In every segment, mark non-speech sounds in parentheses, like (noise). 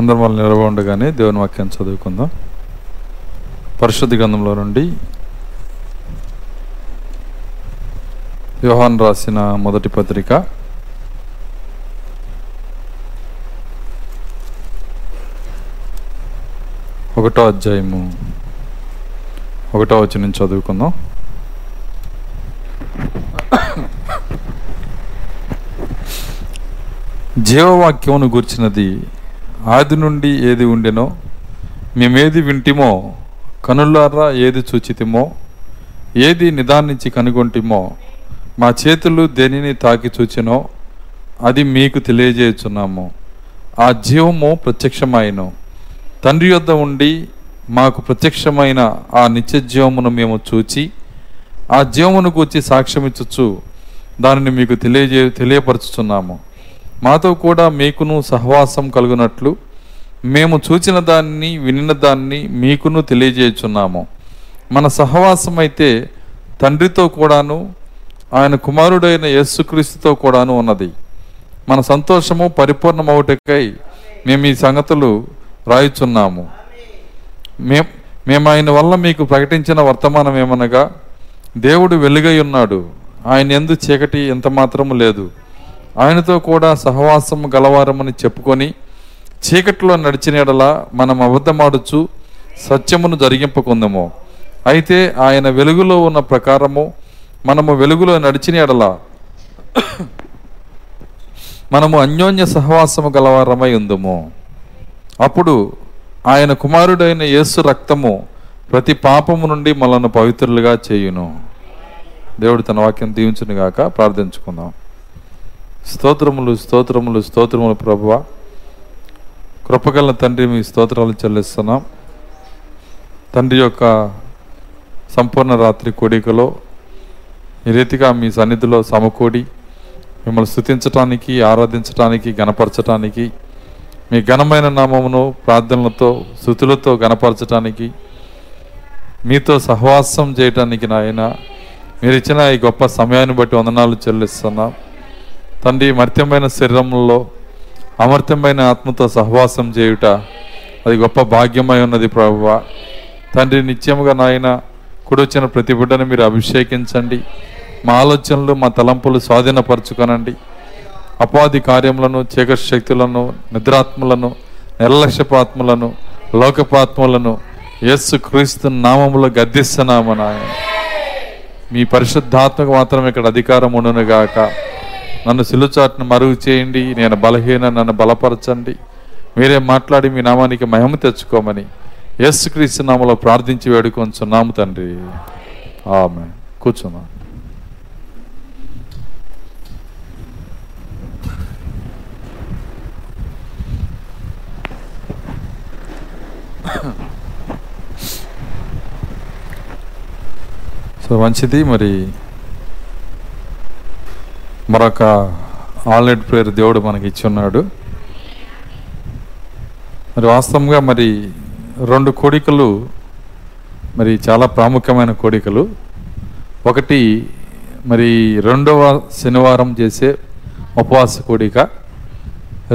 అందరం వాళ్ళు నిలవ ఉండగానే దేవుని వాక్యం చదువుకుందాం. పరిశుద్ధ గ్రంథంలో నుండి యోహాన్ రాసిన మొదటి పత్రిక. ఒకటో అధ్యాయము. ఒకటో వచ్చి నుంచి చదువుకుందాం. (coughs) జీవవాక్యమును గూర్చినది ఆది నుండి ఏది ఉండినో మేమేది వింటిమో కనులారా ఏది చూచితిమో ఏది నిదానించి కనుగొంటిమో మా చేతులు దేనిని తాకి చూచినో అది మీకు తెలియజేయుచున్నాము. ఆ జీవము ప్రత్యక్షమైన. తండ్రి యొద్ద ఉండి మాకు ప్రత్యక్షమైన ఆ నిత్య జీవమును మేము చూచి ఆ జీవమును గూర్చి సాక్ష్యమిచ్చుచు దానిని మీకు తెలియజే తెలియపరచుచున్నాము. మాతో కూడా మీకును సహవాసం కలుగునట్లు మేము చూచిన దాన్ని వినిన దాన్ని మీకును తెలియజేయుచున్నాము. మన సహవాసం అయితే తండ్రితో కూడాను ఆయన కుమారుడైన యేసుక్రీస్తుతో కూడాను ఉన్నది. మన సంతోషము పరిపూర్ణమవుటకై మేము ఈ సంగతులు రాయుచున్నాము. మేం మేము ఆయన వల్ల మీకు ప్రకటించిన వర్తమానం ఏమనగా దేవుడు వెలుగై ఉన్నాడు. ఆయన ఎందు చీకటి ఎంత మాత్రము లేదు. ఆయనతో కూడా సహవాసము గలవారమని చెప్పుకొని చీకట్లో నడిచిన ఎడల మనం అబద్ధమాడుచు సత్యమును జరిగింపకుందము. అయితే ఆయన వెలుగులో ఉన్న ప్రకారము మనము వెలుగులో నడిచిన ఎడల మనము అన్యోన్య సహవాసము గలవారమై ఉందము. అప్పుడు ఆయన కుమారుడైన యేసు రక్తము ప్రతి పాపము నుండి మనల్ని పవిత్రులుగా చేయును. దేవుడు తన వాక్యం దీవించునుగాక ప్రార్థించుకుందాం. స్తోత్రములు స్తోత్రములు స్తోత్రములు ప్రభువ. కృపగల తండ్రి మీ స్తోత్రాలు చెల్లిస్తున్నాం. తండ్రి యొక్క సంపూర్ణ రాత్రి కోడికలో ఈ రీతిగా మీ సన్నిధిలో సమకూడి మిమ్మల్ని స్థుతించటానికి ఆరాధించటానికి గణపరచటానికి మీ ఘనమైన నామమును ప్రార్థనలతో స్థుతులతో గణపరచటానికి మీతో సహవాసం చేయటానికి నాయన మీరు ఇచ్చిన ఈ గొప్ప సమయాన్ని బట్టి వందనాలు చెల్లిస్తున్నాం. తండ్రి మర్త్యమైన శరీరంలో అమర్త్యమైన ఆత్మతో సహవాసం చేయుట అది గొప్ప భాగ్యమై ఉన్నది ప్రభువ. తండ్రి నిత్యముగా నాయన కుడొచ్చిన ప్రతి బిడ్డను మీరు అభిషేకించండి. మా ఆలోచనలు మా తలంపులు స్వాధీనపరచుకొనండి. అపాధి కార్యములను చీకటి శక్తులను నిద్రాత్మలను నిర్లక్ష్యపాత్మలను లోకపాత్మలను యస్సు క్రీస్తు నామములో గద్దిస్తున్నాము నాయన. మీ పరిశుద్ధాత్మకు మాత్రం ఇక్కడ అధికారం ఉండునుగాక. నన్ను సిలుచాటును మరుగు చేయండి నేను బలహీన నన్ను బలపరచండి. మీరే మాట్లాడి మీ నామానికి మహిమ తెచ్చుకోమని యేసుక్రీస్తు నామలో ప్రార్థించి వేడుకొంచున్నాము తండ్రి. ఆమె కూర్చున్నాం. సో మంచిది. మరి మరొక ఆల్రెడ్ ప్రేయర్ దేవుడు మనకి ఇచ్చి ఉన్నాడు మరి వాస్తవంగా మరి రెండు కోడికలు మరి చాలా ప్రాముఖ్యమైన కోడికలు. ఒకటి మరి రెండవ శనివారం చేసే ఉపవాస కోడిక.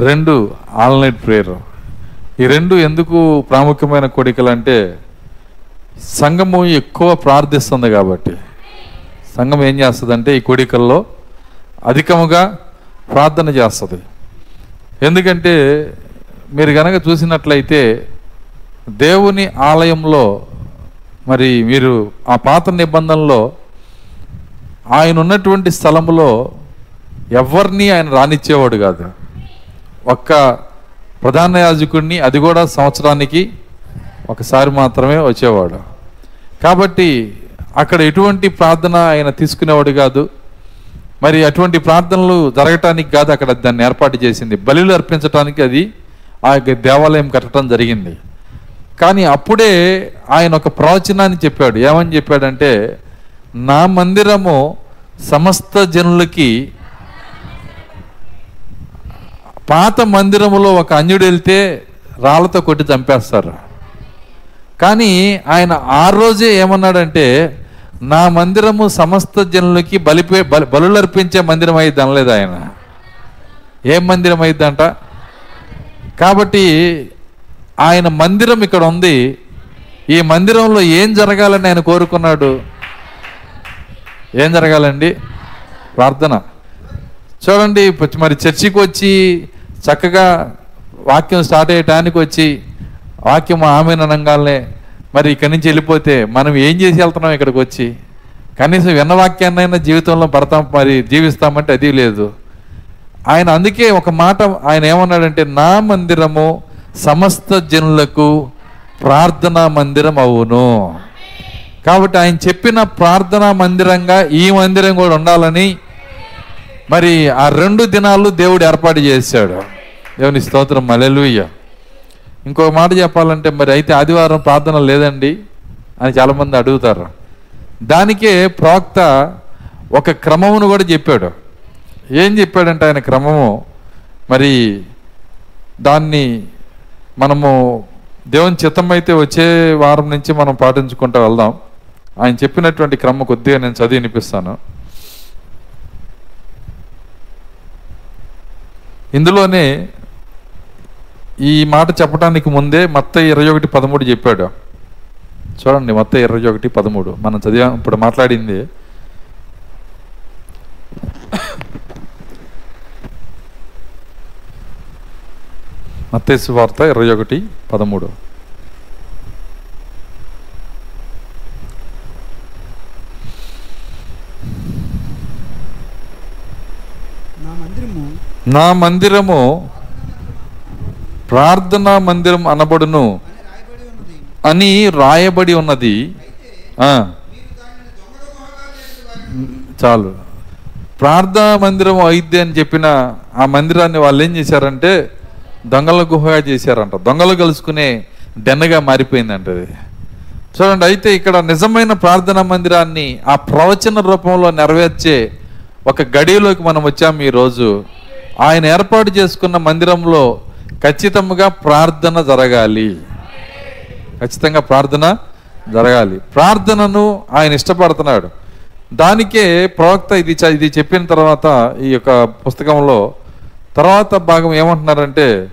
రెండు ఆల్నైట్ ప్రేయర్. ఈ రెండు ఎందుకు ప్రాముఖ్యమైన కోడికలు అంటే సంఘము ఎక్కువ ప్రార్థిస్తుంది కాబట్టి. సంఘం ఏం చేస్తుందంటే ఈ కోడికల్లో అధికముగా ప్రార్థన చేస్తుంది. ఎందుకంటే మీరు కనుక చూసినట్లయితే దేవుని ఆలయంలో మరి మీరు ఆ పాత నిబంధనలో ఆయన ఉన్నటువంటి స్థలంలో ఎవరిని ఆయన రానిచ్చేవాడు కాదు. ఒక్క ప్రధాన యాజకుడిని అది కూడా సంవత్సరానికి ఒకసారి మాత్రమే వచ్చేవాడు. కాబట్టి అక్కడ ఎటువంటి ప్రార్థన ఆయన తీసుకునేవాడు కాదు. మరి అటువంటి ప్రార్థనలు జరగటానికి కాదు అక్కడ దాన్ని ఏర్పాటు చేసింది. బలులు అర్పించడానికి అది ఆ యొక్క దేవాలయం కట్టడం జరిగింది. కానీ అప్పుడే ఆయన ఒక ప్రవచనాన్ని చెప్పాడు. ఏమని చెప్పాడంటే నా మందిరము సమస్త జనులకి పాత మందిరములో ఒక అన్యుడు వెళ్తే రాళ్ళతో కొట్టి చంపేస్తారు. కానీ ఆయన ఆ రోజే ఏమన్నాడంటే నా మందిరము సమస్త జనులకి బలిపే బలి అర్పించే మందిరం అయింది అనలేదు ఆయన. ఏం మందిరం అయిద్దంట కాబట్టి ఆయన మందిరం ఇక్కడ ఉంది. ఈ మందిరంలో ఏం జరగాలని ఆయన కోరుకున్నాడు? ఏం జరగాలండి? ప్రార్థన. చూడండి మరి చర్చికి వచ్చి చక్కగా వాక్యం స్టార్ట్ అయ్యటానికి వచ్చి వాక్యం ఆమె అనంగానే మరి ఇక్కడి నుంచి వెళ్ళిపోతే మనం ఏం చేసి వెళ్తున్నాం ఇక్కడికి వచ్చి? కనీసం విన్నవాక్యాన్నైనా జీవితంలో పడతాం మరి జీవిస్తామంటే అది లేదు. ఆయన అందుకే ఒక మాట ఆయన ఏమన్నాడంటే నా మందిరము సమస్త జనులకు ప్రార్థనా మందిరం అవును. కాబట్టి ఆయన చెప్పిన ప్రార్థనా మందిరంగా ఈ మందిరం కూడా ఉండాలని మరి ఆ రెండు దినాలు దేవుడు ఏర్పాటు చేశాడు. దేవుని స్తోత్రం. మలెలుయ్య ఇంకో మాట చెప్పాలంటే మరి అయితే ఆదివారం ప్రార్థన లేదండి అని చాలామంది అడుగుతారు. దానికే ప్రవక్త ఒక క్రమమును కూడా చెప్పాడు. ఏం చెప్పాడంటే ఆయన క్రమము? మరి దాన్ని మనము దేవుని చిత్తమైతే వచ్చే వారం నుంచి మనం పాటించుకుంటూ వెళ్దాం. ఆయన చెప్పినటువంటి క్రమ కొద్దిగా నేను చదివి వినిపిస్తాను. ఇందులోనే ఈ మాట చెప్పడానికి ముందే మత్త ఇరవై ఒకటి పదమూడు చెప్పాడు. చూడండి మత్త ఇరవై ఒకటి పదమూడు. మనం చదివా ఇప్పుడు మాట్లాడింది. మత్తేసు వార్త ఇరవై ఒకటి పదమూడు. నా మందిరము నా మందిరము ప్రార్థనా మందిరం అనబడును అని రాయబడి ఉన్నది. చాలు. ప్రార్థనా మందిరం అయిద్ది అని చెప్పిన ఆ మందిరాన్ని వాళ్ళు ఏం చేశారంటే దొంగల గుహగా చేశారంట. దొంగలు కలుసుకునే డెన్నగా మారిపోయిందంట అది. చూడండి అయితే ఇక్కడ నిజమైన ప్రార్థనా మందిరాన్ని ఆ ప్రవచన రూపంలో నెరవేర్చే ఒక గడిలోకి మనం వచ్చాము ఈరోజు. ఆయన ఏర్పాటు చేసుకున్న మందిరంలో ఖచ్చితంగా ప్రార్థన జరగాలి. ఖచ్చితంగా ప్రార్థన జరగాలి. ప్రార్థనను ఆయన ఇష్టపడుతున్నాడు. దానికే ప్రవక్త ఇది ఇది చెప్పిన తర్వాత ఈ యొక్క పుస్తకంలో తర్వాత భాగం ఏమంటున్నారంటే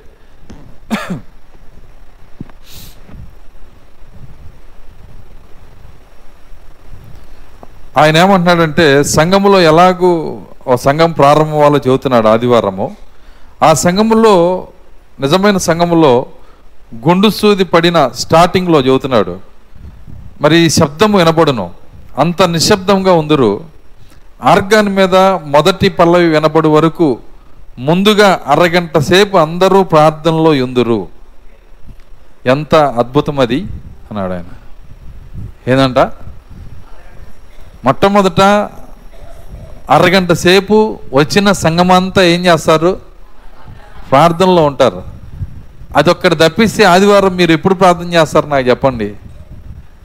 ఆయన ఏమంటున్నాడంటే సంఘములో ఎలాగూ ఓ సంఘం ప్రారంభం వాళ్ళు చెబుతున్నాడు ఆదివారము. ఆ సంఘములో నిజమైన సంఘములో గుండు సూది పడిన స్టార్టింగ్లో చెబుతున్నాడు మరి ఈ శబ్దము వినబడును. అంత నిశ్శబ్దంగా ఉందరు. ఆర్గాన్ మీద మొదటి పల్లవి వినబడు వరకు ముందుగా అరగంట సేపు అందరూ ప్రార్థనలో ఎందురు ఎంత అద్భుతం అది అన్నాడు ఆయన. ఏందంట? మొట్టమొదట అరగంట సేపు వచ్చిన సంఘమంతా ఏం చేస్తారు? ప్రార్థనలో ఉంటారు. అదొక్కటి తప్పిస్తే ఆదివారం మీరు ఎప్పుడు ప్రార్థన చేస్తారు నాకు చెప్పండి.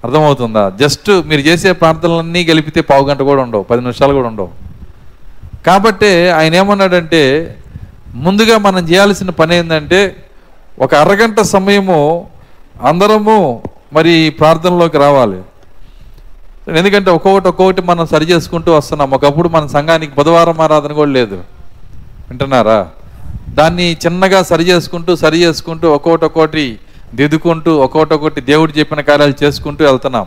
అర్థమవుతుందా? జస్ట్ మీరు చేసే ప్రార్థనలన్నీ గెలిపితే పావు గంట కూడా ఉండవు పది నిమిషాలు కూడా ఉండవు. కాబట్టి ఆయన ఏమన్నాడంటే ముందుగా మనం చేయాల్సిన పని ఏంటంటే ఒక అరగంట సమయము అందరము మరి ప్రార్థనలోకి రావాలి. ఎందుకంటే ఒక్కొక్కటి ఒక్కొక్కటి మనం సరి చేసుకుంటూ వస్తున్నాం. ఒకప్పుడు మన సంఘానికి బుధవారం ఆరాధన కూడా లేదు. వింటున్నారా? దాన్ని చిన్నగా సరి చేసుకుంటూ సరి చేసుకుంటూ ఒక్కొక్కటి దిద్దుకుంటూ ఒక్కొక్కటి దేవుడు చెప్పిన కార్యాలు చేసుకుంటూ వెళ్తున్నాం.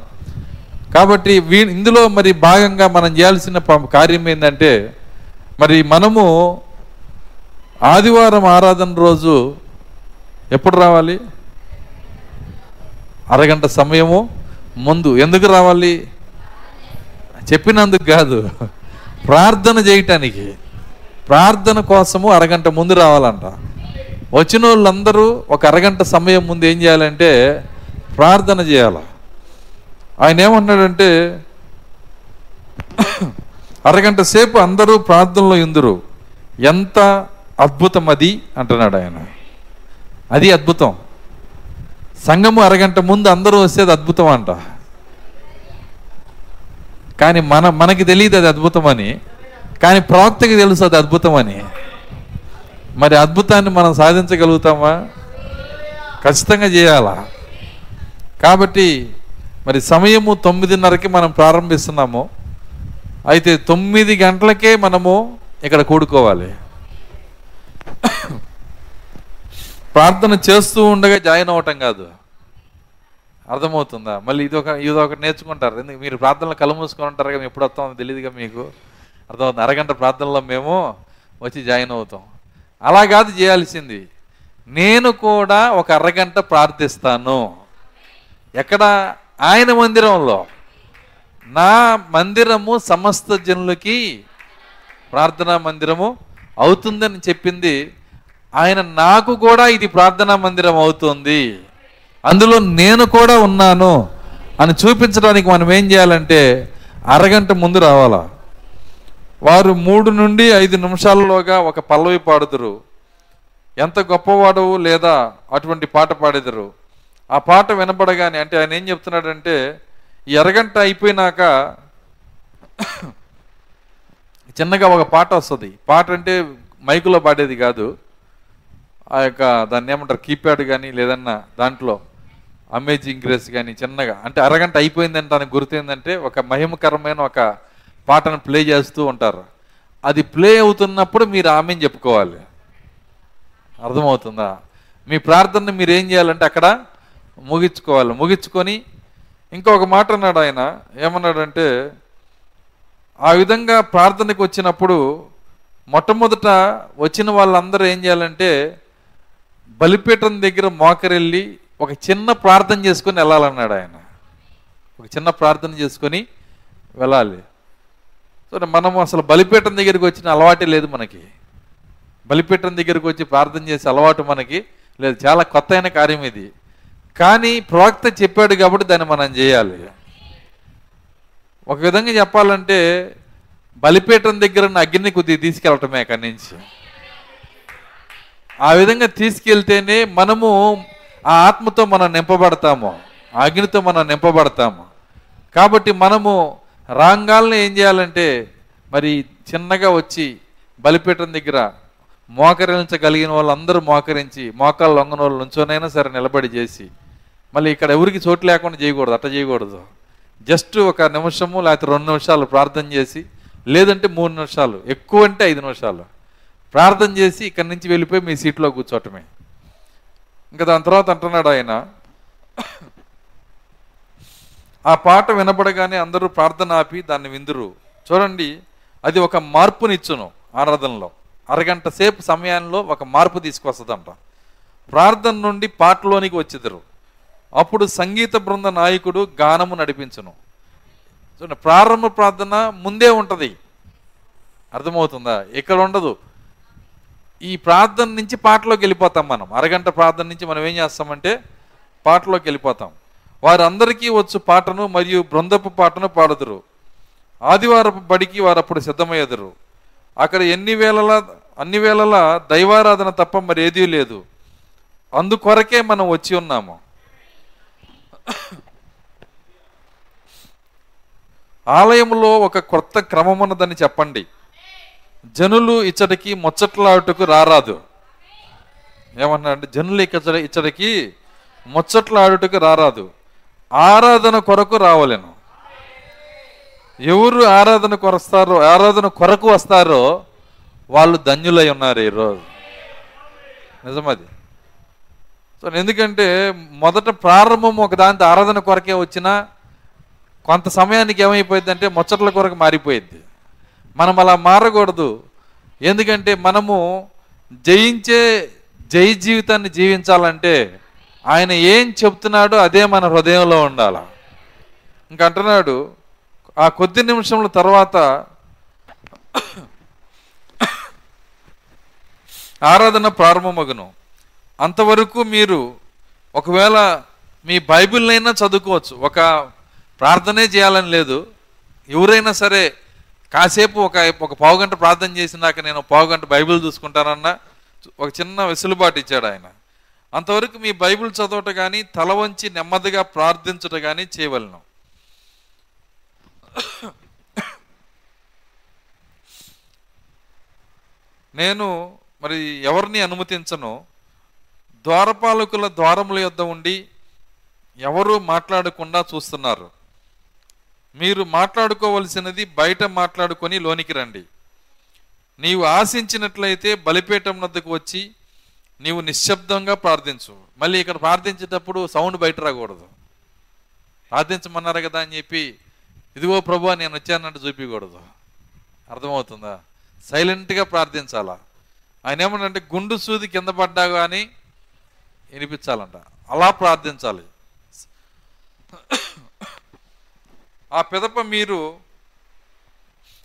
కాబట్టి వీ ఇందులో మరి భాగంగా మనం చేయాల్సిన కార్యం ఏంటంటే మరి మనము ఆదివారం ఆరాధన రోజు ఎప్పుడు రావాలి? అరగంట సమయము ముందు. ఎందుకు రావాలి? చెప్పినందుకు కాదు. ప్రార్థన చేయటానికి. ప్రార్థన కోసము అరగంట ముందు రావాలంట. వచ్చిన వాళ్ళందరూ ఒక అరగంట సమయం ముందు ఏం చేయాలంటే ప్రార్థన చేయాలి. ఆయన ఏమన్నాడంటే అరగంట సేపు అందరూ ప్రార్థనలో ఇందురు ఎంత అద్భుతం అది అంటున్నాడు ఆయన. అది అద్భుతం. సంఘము అరగంట ముందు అందరూ వస్తేది అద్భుతం అంట. కానీ మన మనకి తెలియదు అది అద్భుతం అని. కానీ ప్రవక్తకి తెలుసు అది అద్భుతం అని మరి అద్భుతాన్ని మనం సాధించగలుగుతామా? ఖచ్చితంగా చేయాలా? కాబట్టి మరి సమయము తొమ్మిదిన్నరకి మనం ప్రారంభిస్తున్నాము. అయితే తొమ్మిది గంటలకే మనము ఇక్కడ కూడుకోవాలి. ప్రార్థన చేస్తూ ఉండగా జాయిన్ అవ్వటం కాదు. అర్థమవుతుందా? మళ్ళీ ఇది ఒక ఇది ఒకటి నేర్చుకుంటారు. ఎందుకు? మీరు ప్రార్థనలు కళ్ళు మూసుకొని ఉంటారు కదా ఎప్పుడు వస్తామో తెలియదుగా మీకు. అర్థమవుతుంది అరగంట ప్రార్థనలో మేము వచ్చి జాయిన్ అవుతాం. అలా కాదు చేయాల్సింది. నేను కూడా ఒక అరగంట ప్రార్థిస్తాను. ఎక్కడ? ఆయన మందిరంలో. నా మందిరము సమస్త జనులకి ప్రార్థనా మందిరము అవుతుందని చెప్పింది. ఆయన నాకు కూడా ఇది ప్రార్థనా మందిరం అవుతుంది. అందులో నేను కూడా ఉన్నాను అని చూపించడానికి మనం ఏం చేయాలంటే అరగంట ముందు రావాలా? వారు మూడు నుండి ఐదు నిమిషాలలోగా ఒక పల్లవి పాడుదురు. ఎంత గొప్పవాడవు లేదా అటువంటి పాట పాడేదరు. ఆ పాట వినపడగానే అంటే ఆయన ఏం చెప్తున్నాడంటే ఎరగంట అయిపోయినాక చిన్నగా ఒక పాట వస్తుంది. పాట అంటే మైకులో పాడేది కాదు. ఆ యొక్క దాన్ని ఏమంటారు కీప్యాడ్ కానీ లేదన్నా దాంట్లో అమేజింగ్ గ్రేస్ కానీ చిన్నగా. అంటే అరగంట అయిపోయిందంటే దానికి గుర్తు ఏంటంటే ఒక మహిమకరమైన ఒక పాటను ప్లే చేస్తూ ఉంటారు. అది ప్లే అవుతున్నప్పుడు మీరు ఆమెను చెప్పుకోవాలి. అర్థమవుతుందా? మీ ప్రార్థన మీరు ఏం చేయాలంటే అక్కడ ముగించుకోవాలి. ముగించుకొని ఇంకొక మాట అన్నాడు ఆయన. ఏమన్నాడంటే ఆ విధంగా ప్రార్థనకు వచ్చినప్పుడు మొట్టమొదట వచ్చిన వాళ్ళందరూ ఏం చేయాలంటే బలిపీఠం దగ్గర మోకరెళ్ళి ఒక చిన్న ప్రార్థన చేసుకొని వెళ్ళాలన్నాడు ఆయన. ఒక చిన్న ప్రార్థన చేసుకొని వెళ్ళాలి. సో మనం అసలు బలిపీఠం దగ్గరికి వచ్చిన అలవాటే లేదు మనకి. బలిపీఠం దగ్గరికి వచ్చి ప్రార్థన చేసే అలవాటు మనకి లేదు. చాలా కొత్త అయిన కార్యం ఇది. కానీ ప్రవక్త చెప్పాడు కాబట్టి దాన్ని మనం చేయాలి. ఒక విధంగా చెప్పాలంటే బలిపీఠం దగ్గర ఉన్న అగ్ని కొద్దిగా తీసుకెళ్ళటమే అక్కడి నుంచి. ఆ విధంగా తీసుకెళ్తేనే మనము ఆ ఆత్మతో మనం నింపబడతాము. ఆ అగ్నితో మనం నింపబడతాము. కాబట్టి మనము రాంగాల్ని ఏం చేయాలంటే మరి చిన్నగా వచ్చి బలిపీఠం దగ్గర మోకరించగలిగిన వాళ్ళందరూ మోకరించి మోకాలు లొంగన వాళ్ళు నుంచోనైనా సరే నిలబడి చేసి మళ్ళీ ఇక్కడ ఎవరికి చోటు లేకుండా చేయకూడదు అట్ట చేయకూడదు. జస్ట్ ఒక నిమిషము లేకపోతే రెండు నిమిషాలు ప్రార్థన చేసి లేదంటే మూడు నిమిషాలు ఎక్కువ అంటే ఐదు నిమిషాలు. ప్రార్థన చేసి ఇక్కడి నుంచి వెళ్ళిపోయి మీ సీట్లో కూర్చోవటమే ఇంకా దాని తర్వాత అంటున్నాడు ఆయన ఆ పాట వినపడగానే అందరూ ప్రార్థన ఆపి దాన్ని విందురు. చూడండి అది ఒక మార్పునిచ్చును ఆరాధనలో. అరగంట సేపు సమయంలో ఒక మార్పు తీసుకొస్తుందంట. ప్రార్థన నుండి పాటలోనికి వచ్చిద్దరు అప్పుడు సంగీత బృంద నాయకుడు గానము నడిపించును. చూడండి ప్రారంభ ప్రార్థన ముందే ఉంటుంది. అర్థమవుతుందా? ఇక్కడ ఉండదు. ఈ ప్రార్థన నుంచి పాటలోకి వెళ్ళిపోతాం మనం. అరగంట ప్రార్థన నుంచి మనం ఏం చేస్తామంటే పాటలోకి వెళ్ళిపోతాం. వారందరికీ వచ్చు పాటను మరియు బృందపు పాటను పాడుదురు. ఆదివారపు బడికి వారు అప్పుడు సిద్ధమయ్యదురు. అక్కడ ఎన్ని వేళల అన్ని వేళలా దైవారాధన తప్ప మరి ఏదీ లేదు అందుకొరకే మనం వచ్చి ఉన్నాము. ఆలయంలో ఒక కొత్త క్రమమున్నదని చెప్పండి. జనులు ఇచ్చటికి ముచ్చట్లాడుటకు రారాదు. ఏమన్నా అంటే జనులు ఇచ్చట ఇచ్చటికి ముచ్చట్లాడుటకు రారాదు. ఆరాధన కొరకు రావలేను. ఎవరు ఆరాధన కొరస్తారో ఆరాధన కొరకు వస్తారో వాళ్ళు ధన్యులై ఉన్నారు ఈరోజు. నిజమది. సో ఎందుకంటే మొదట ప్రారంభం ఒక దాంతో ఆరాధన కొరకే వచ్చినా కొంత సమయానికి ఏమైపోయింది అంటే ముచ్చట్ల కొరకు మారిపోయింది మనం అలా మారకూడదు. ఎందుకంటే మనము జయించే జై జీవితాన్ని జీవించాలంటే ఆయన ఏం చెప్తున్నాడో అదే మన హృదయంలో ఉండాల? ఇంక అంటున్నాడు ఆ కొద్ది నిమిషముల తర్వాత ఆరాధన ప్రారంభమగును. అంతవరకు మీరు ఒకవేళ మీ బైబిల్నైనా చదువుకోవచ్చు. ఒక ప్రార్థనే చేయాలని లేదు. ఎవరైనా సరే కాసేపు ఒక ఒక పావుగంట ప్రార్థన చేసినాక నేను పావుగంట బైబిల్ చూసుకుంటానన్న ఒక చిన్న వెసులుబాటు ఇచ్చాడు ఆయన. అంతవరకు మీ బైబిల్ చదవట కానీ తల వంచి నెమ్మదిగా ప్రార్థించట కానీ చేయవలను. నేను మరి ఎవరిని అనుమతించను? ద్వారపాలకుల ద్వారముల యొద్ద ఉండి ఎవరు మాట్లాడకుండా చూస్తున్నారు. మీరు మాట్లాడుకోవలసినది బయట మాట్లాడుకొని లోనికి రండి. నీవు ఆశించినట్లయితే బలిపీఠం వద్దకు వచ్చి నీవు నిశ్శబ్దంగా ప్రార్థించు. మళ్ళీ ఇక్కడ ప్రార్థించేటప్పుడు సౌండ్ బయట రాకూడదు. ప్రార్థించమన్నారు కదా అని చెప్పి ఇదిగో ప్రభు నేను వచ్చానంటే చూపించకూడదు అర్థమవుతుందా? సైలెంట్గా ప్రార్థించాలా? ఆయన ఏమన్నంటే గుండు సూది కింద పడ్డా కానీ వినిపించాలంట. అలా ప్రార్థించాలి. ఆ పిదప మీరు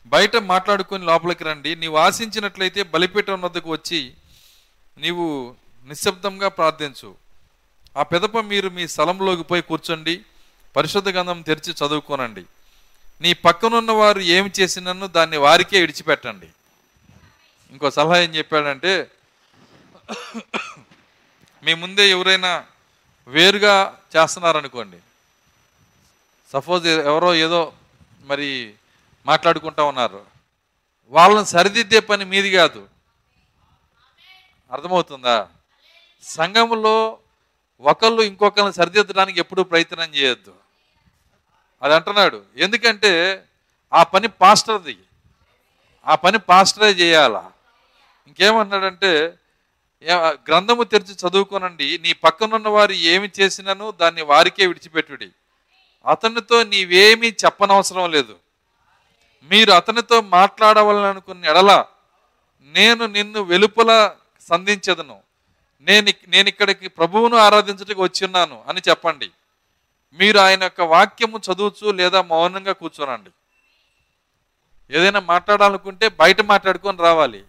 బయట మాట్లాడుకొని లోపలికి రండి. నీవు ఆశించినట్లయితే బలిపీఠం వద్దకు వచ్చి నీవు నిశ్శబ్దంగా ప్రార్థించు. ఆ పిదప మీరు మీ స్థలంలోకి పోయి కూర్చోండి. పరిశుద్ధ గంధం తెరిచి చదువుకోనండి. నీ పక్కనున్న వారు ఏమి చేసినను దాన్ని వారికే విడిచిపెట్టండి. ఇంకో సలహా ఏం చెప్పాడంటే మీ ముందే ఎవరైనా వేరుగా చేస్తున్నారనుకోండి. సపోజ్ ఎవరో ఏదో మరి మాట్లాడుకుంటా ఉన్నారు. వాళ్ళని సరిదిద్దే పని మీది కాదు. అర్థమవుతుందా? సంఘంలో ఒకళ్ళు ఇంకొకరిని సరిదిద్దడానికి ఎప్పుడూ ప్రయత్నం చేయొద్దు. అది అంటున్నాడు. ఎందుకంటే ఆ పని పాస్టర్ది. ఆ పని పాస్టరే చేయాలా? ఇంకేమన్నాడంటే గ్రంథము తెరిచి చదువుకోనండి. నీ పక్కనున్న వారు ఏమి చేసినను దాన్ని వారికే విడిచిపెట్టుడి. అతనితో నీవేమీ చెప్పనవసరం లేదు. మీరు అతనితో మాట్లాడవాలనుకున్న ఎడల నేను నిన్ను వెలుపల సంధించదను. నేను నేను ఇక్కడికి ప్రభువును ఆరాధించడానికి వచ్చిన్నాను అని చెప్పండి. మీరు ఆయన యొక్క వాక్యము చదువుచు లేదా మౌనంగా కూర్చోనండి. ఏదైనా మాట్లాడాలనుకుంటే బయట మాట్లాడుకొని రావాలి.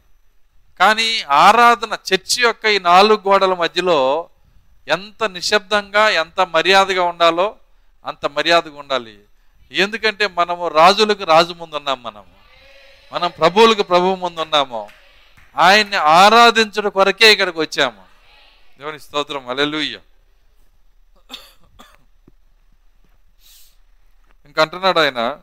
కానీ ఆరాధన చర్చి యొక్క ఈ నాలుగు గోడల మధ్యలో ఎంత నిశ్శబ్దంగా ఎంత మర్యాదగా ఉండాలో అంత మర్యాదగా ఉండాలి. ఎందుకంటే మనము రాజులకు రాజు ముందు ఉన్నాము మనము. మనం ప్రభువులకు ప్రభువు ముందు ఉన్నాము ఆయన్ని ఆరాధించడం కొరకే ఇక్కడికి వచ్చాము. దేవుని స్తోత్రం. అలెలుయ్య ఇంకంటున్నాడు ఆయన.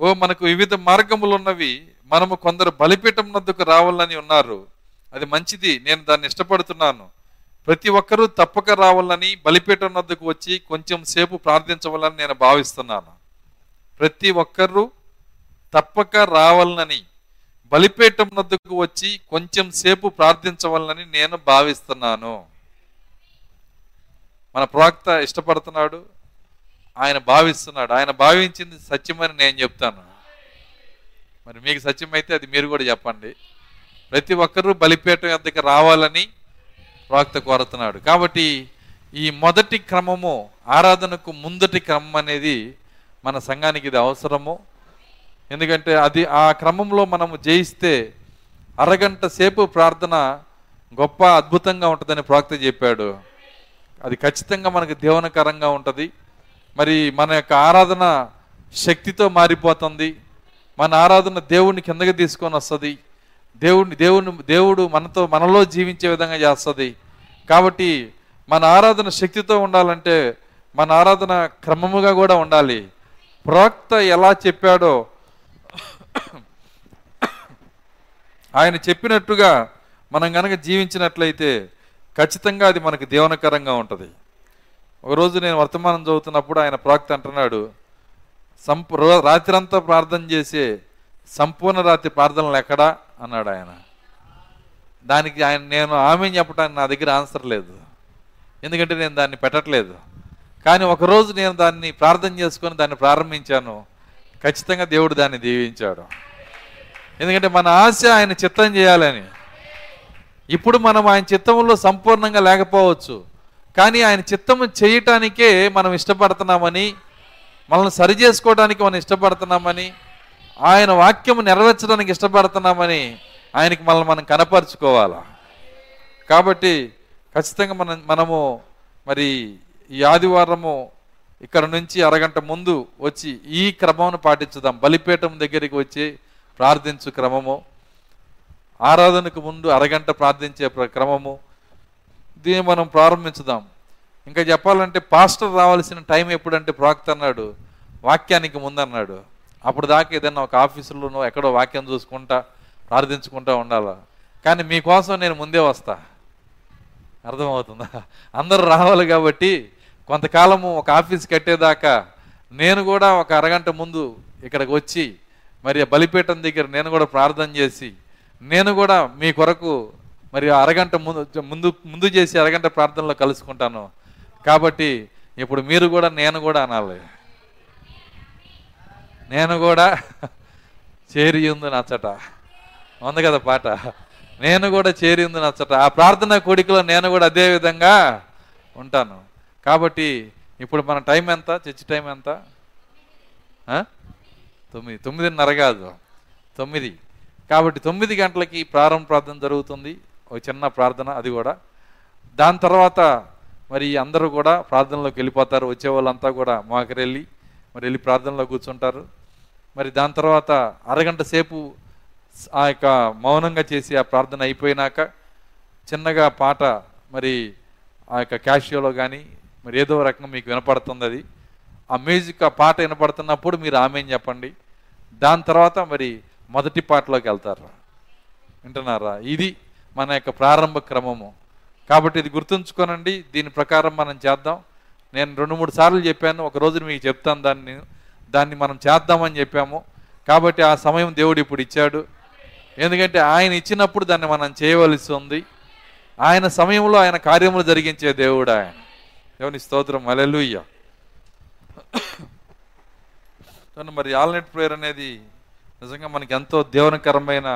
ఓ మనకు వివిధ మార్గములు ఉన్నవి మనము కొందరు బలిపీఠం నద్దుకు రావాలని ఉన్నారు. అది మంచిది. నేను దాన్ని ఇష్టపడుతున్నాను. ప్రతి ఒక్కరూ తప్పక రావాలని బలిపీఠం వద్దకు వచ్చి కొంచెం సేపు ప్రార్థించవాలని నేను భావిస్తున్నాను. ప్రతి ఒక్కరూ తప్పక రావాలని బలిపీఠం వద్దకు వచ్చి కొంచెం సేపు ప్రార్థించవాలని నేను భావిస్తున్నాను. మన ప్రవక్త ఇష్టపడుతున్నాడు ఆయన భావిస్తున్నాడు. ఆయన భావించింది సత్యమని నేను చెప్తాను. మరి మీకు సత్యమైతే అది మీరు కూడా చెప్పండి. ప్రతి ఒక్కరూ బలిపీఠం వద్దకు రావాలని ప్రవక్త కోరుతున్నాడు. కాబట్టి ఈ మొదటి క్రమము ఆరాధనకు ముందటి క్రమం అనేది మన సంఘానికి ఇది అవసరము. ఎందుకంటే అది ఆ క్రమంలో మనము జయిస్తే అరగంట సేపు ప్రార్థన గొప్ప అద్భుతంగా ఉంటుందని ప్రవక్త చెప్పాడు. అది ఖచ్చితంగా మనకు దేవనకరంగా ఉంటుంది. మరి మన యొక్క ఆరాధన శక్తితో మారిపోతుంది. మన ఆరాధన దేవుడిని కిందకి తీసుకొని వస్తుంది. దేవుడిని దేవుని దేవుడు మనతో మనలో జీవించే విధంగా చేస్తుంది. కాబట్టి మన ఆరాధన శక్తితో ఉండాలంటే మన ఆరాధన క్రమముగా కూడా ఉండాలి. ప్రవక్త ఎలా చెప్పాడో ఆయన చెప్పినట్టుగా మనం కనుక జీవించినట్లయితే ఖచ్చితంగా అది మనకు దేవనకరంగా ఉంటుంది. ఒకరోజు నేను వర్తమానం చదువుతున్నప్పుడు ఆయన ప్రవక్త అంటున్నాడు సంపూ రో- రాత్రంతా ప్రార్థన చేసే సంపూర్ణ రాత్రి ప్రార్థనలు ఎక్కడా? అన్నాడు ఆయన. దానికి ఆయన నేను ఆమె చెప్పడానికి నా దగ్గర ఆన్సర్ లేదు. ఎందుకంటే నేను దాన్ని పెట్టట్లేదు. కానీ ఒకరోజు నేను దాన్ని ప్రార్థన చేసుకొని దాన్ని ప్రారంభించాను. ఖచ్చితంగా దేవుడు దాన్ని దీవించాడు. ఎందుకంటే మన ఆశ ఆయన చిత్తం చేయాలని. ఇప్పుడు మనం ఆయన చిత్తంలో సంపూర్ణంగా లేకపోవచ్చు. కానీ ఆయన చిత్తము చేయటానికే మనం ఇష్టపడుతున్నామని మనల్ని సరి చేసుకోవడానికి మనం ఇష్టపడుతున్నామని ఆయన వాక్యము నెరవేర్చడానికి ఇష్టపడుతున్నామని ఆయనకి మనల్ని మనం కనపరుచుకోవాలా? కాబట్టి ఖచ్చితంగా మనం మనము మరి ఈ ఆదివారము ఇక్కడ నుంచి అరగంట ముందు వచ్చి ఈ క్రమమును పాటించుదాం. బలిపీఠం దగ్గరికి వచ్చి ప్రార్థించు క్రమము. ఆరాధనకు ముందు అరగంట ప్రార్థించే ప్ర- క్రమము. దీన్ని మనం ప్రారంభించుదాం. ఇంకా చెప్పాలంటే పాస్టర్ రావాల్సిన టైం ఎప్పుడంటే ప్రాక్త అన్నాడు వాక్యానికి ముందన్నాడు. అప్పుడు దాకా ఏదైనా ఒక ఆఫీసులోనో ఎక్కడో వాక్యం చూసుకుంటా ప్రార్థించుకుంటా ఉండాలా? కానీ మీకోసం నేను ముందే వస్తా. అర్థమవుతుందా? అందరూ రావాలి కాబట్టి కొంతకాలము ఒక ఆఫీస్ కట్టేదాకా నేను కూడా ఒక అరగంట ముందు ఇక్కడికి వచ్చి మరి బలిపీఠం దగ్గర నేను కూడా ప్రార్థన చేసి నేను కూడా మీ కొరకు మరి అరగంట ముందు ముందు ముందు చేసి అరగంట ప్రార్థనలో కలుసుకుంటాను. కాబట్టి ఇప్పుడు మీరు కూడా నేను కూడా అనాలి. నేను కూడా చేరియుందు నచ్చట. ఉంది కదా పాట. నేను కూడా చేరి ఉంది నచ్చట. ఆ ప్రార్థన కోడికలో నేను కూడా అదే విధంగా ఉంటాను. కాబట్టి ఇప్పుడు మన టైం ఎంత? చర్చి టైం ఎంత? తొమ్మిది. తొమ్మిదిన్నర కాదు. తొమ్మిది. కాబట్టి తొమ్మిది గంటలకి ప్రారంభ ప్రార్థన జరుగుతుంది. ఒక చిన్న ప్రార్థన అది కూడా. దాని తర్వాత మరి అందరూ కూడా ప్రార్థనలోకి వెళ్ళిపోతారు. వచ్చే వాళ్ళంతా కూడా మాకరెళ్ళి. మరి వెళ్ళి ప్రార్థనలో కూర్చుంటారు. మరి దాని తర్వాత అరగంట సేపు ఆ యొక్క మౌనంగా చేసి ఆ ప్రార్థన అయిపోయినాక చిన్నగా పాట మరి ఆ యొక్క క్యాషియోలో కానీ మరి ఏదో రకంగా మీకు వినపడుతుంది అది. ఆ మ్యూజిక్ ఆ పాట వినపడుతున్నప్పుడు మీరు ఆమె చెప్పండి. దాని తర్వాత మరి మొదటి పాటలోకి వెళ్తారు. వింటున్నారా? ఇది మన యొక్క ప్రారంభ క్రమము. కాబట్టి ఇది గుర్తుంచుకోనండి. దీని ప్రకారం మనం చేద్దాం. నేను రెండు మూడు సార్లు చెప్పాను ఒక రోజు మీకు చెప్తాను దాన్ని దాన్ని మనం చేద్దామని చెప్పాము. కాబట్టి ఆ సమయం దేవుడు ఇప్పుడు ఇచ్చాడు. ఎందుకంటే ఆయన ఇచ్చినప్పుడు దాన్ని మనం చేయవలసి ఉంది. ఆయన సమయంలో ఆయన కార్యములు జరిగించే దేవుడు ఆయన. దేవుని స్తోత్రం. అలెలుయ్య మరి ఆల్నెట్ ప్రేయర్ అనేది నిజంగా మనకి ఎంతో దేవునికరమైన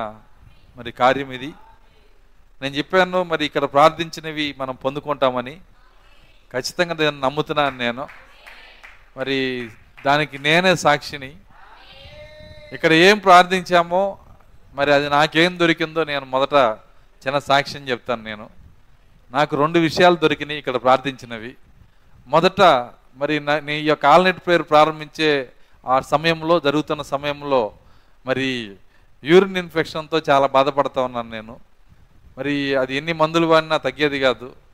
మరి కార్యం ఇది. నేను చెప్పాను మరి ఇక్కడ ప్రార్థించినవి మనం పొందుకుంటామని. ఖచ్చితంగా నేను నమ్ముతున్నాను నేను. మరి దానికి నేనే సాక్షిని. ఇక్కడ ఏం ప్రార్థించామో మరి అది నాకేం దొరికిందో నేను మొదట చిన్న సాక్ష్యం చెప్తాను నేను. నాకు రెండు విషయాలు దొరికినాయి ఇక్కడ ప్రార్థించినవి. మొదట మరి నా- నీ యొక్క ఆల్నెట్ ప్రేయర్ ప్రారంభించే ఆ సమయంలో జరుగుతున్న సమయంలో మరి యూరిన్ ఇన్ఫెక్షన్తో చాలా బాధపడతా ఉన్నాను నేను. మరి అది ఎన్ని మందులు వాడినా తగ్గేది కాదు.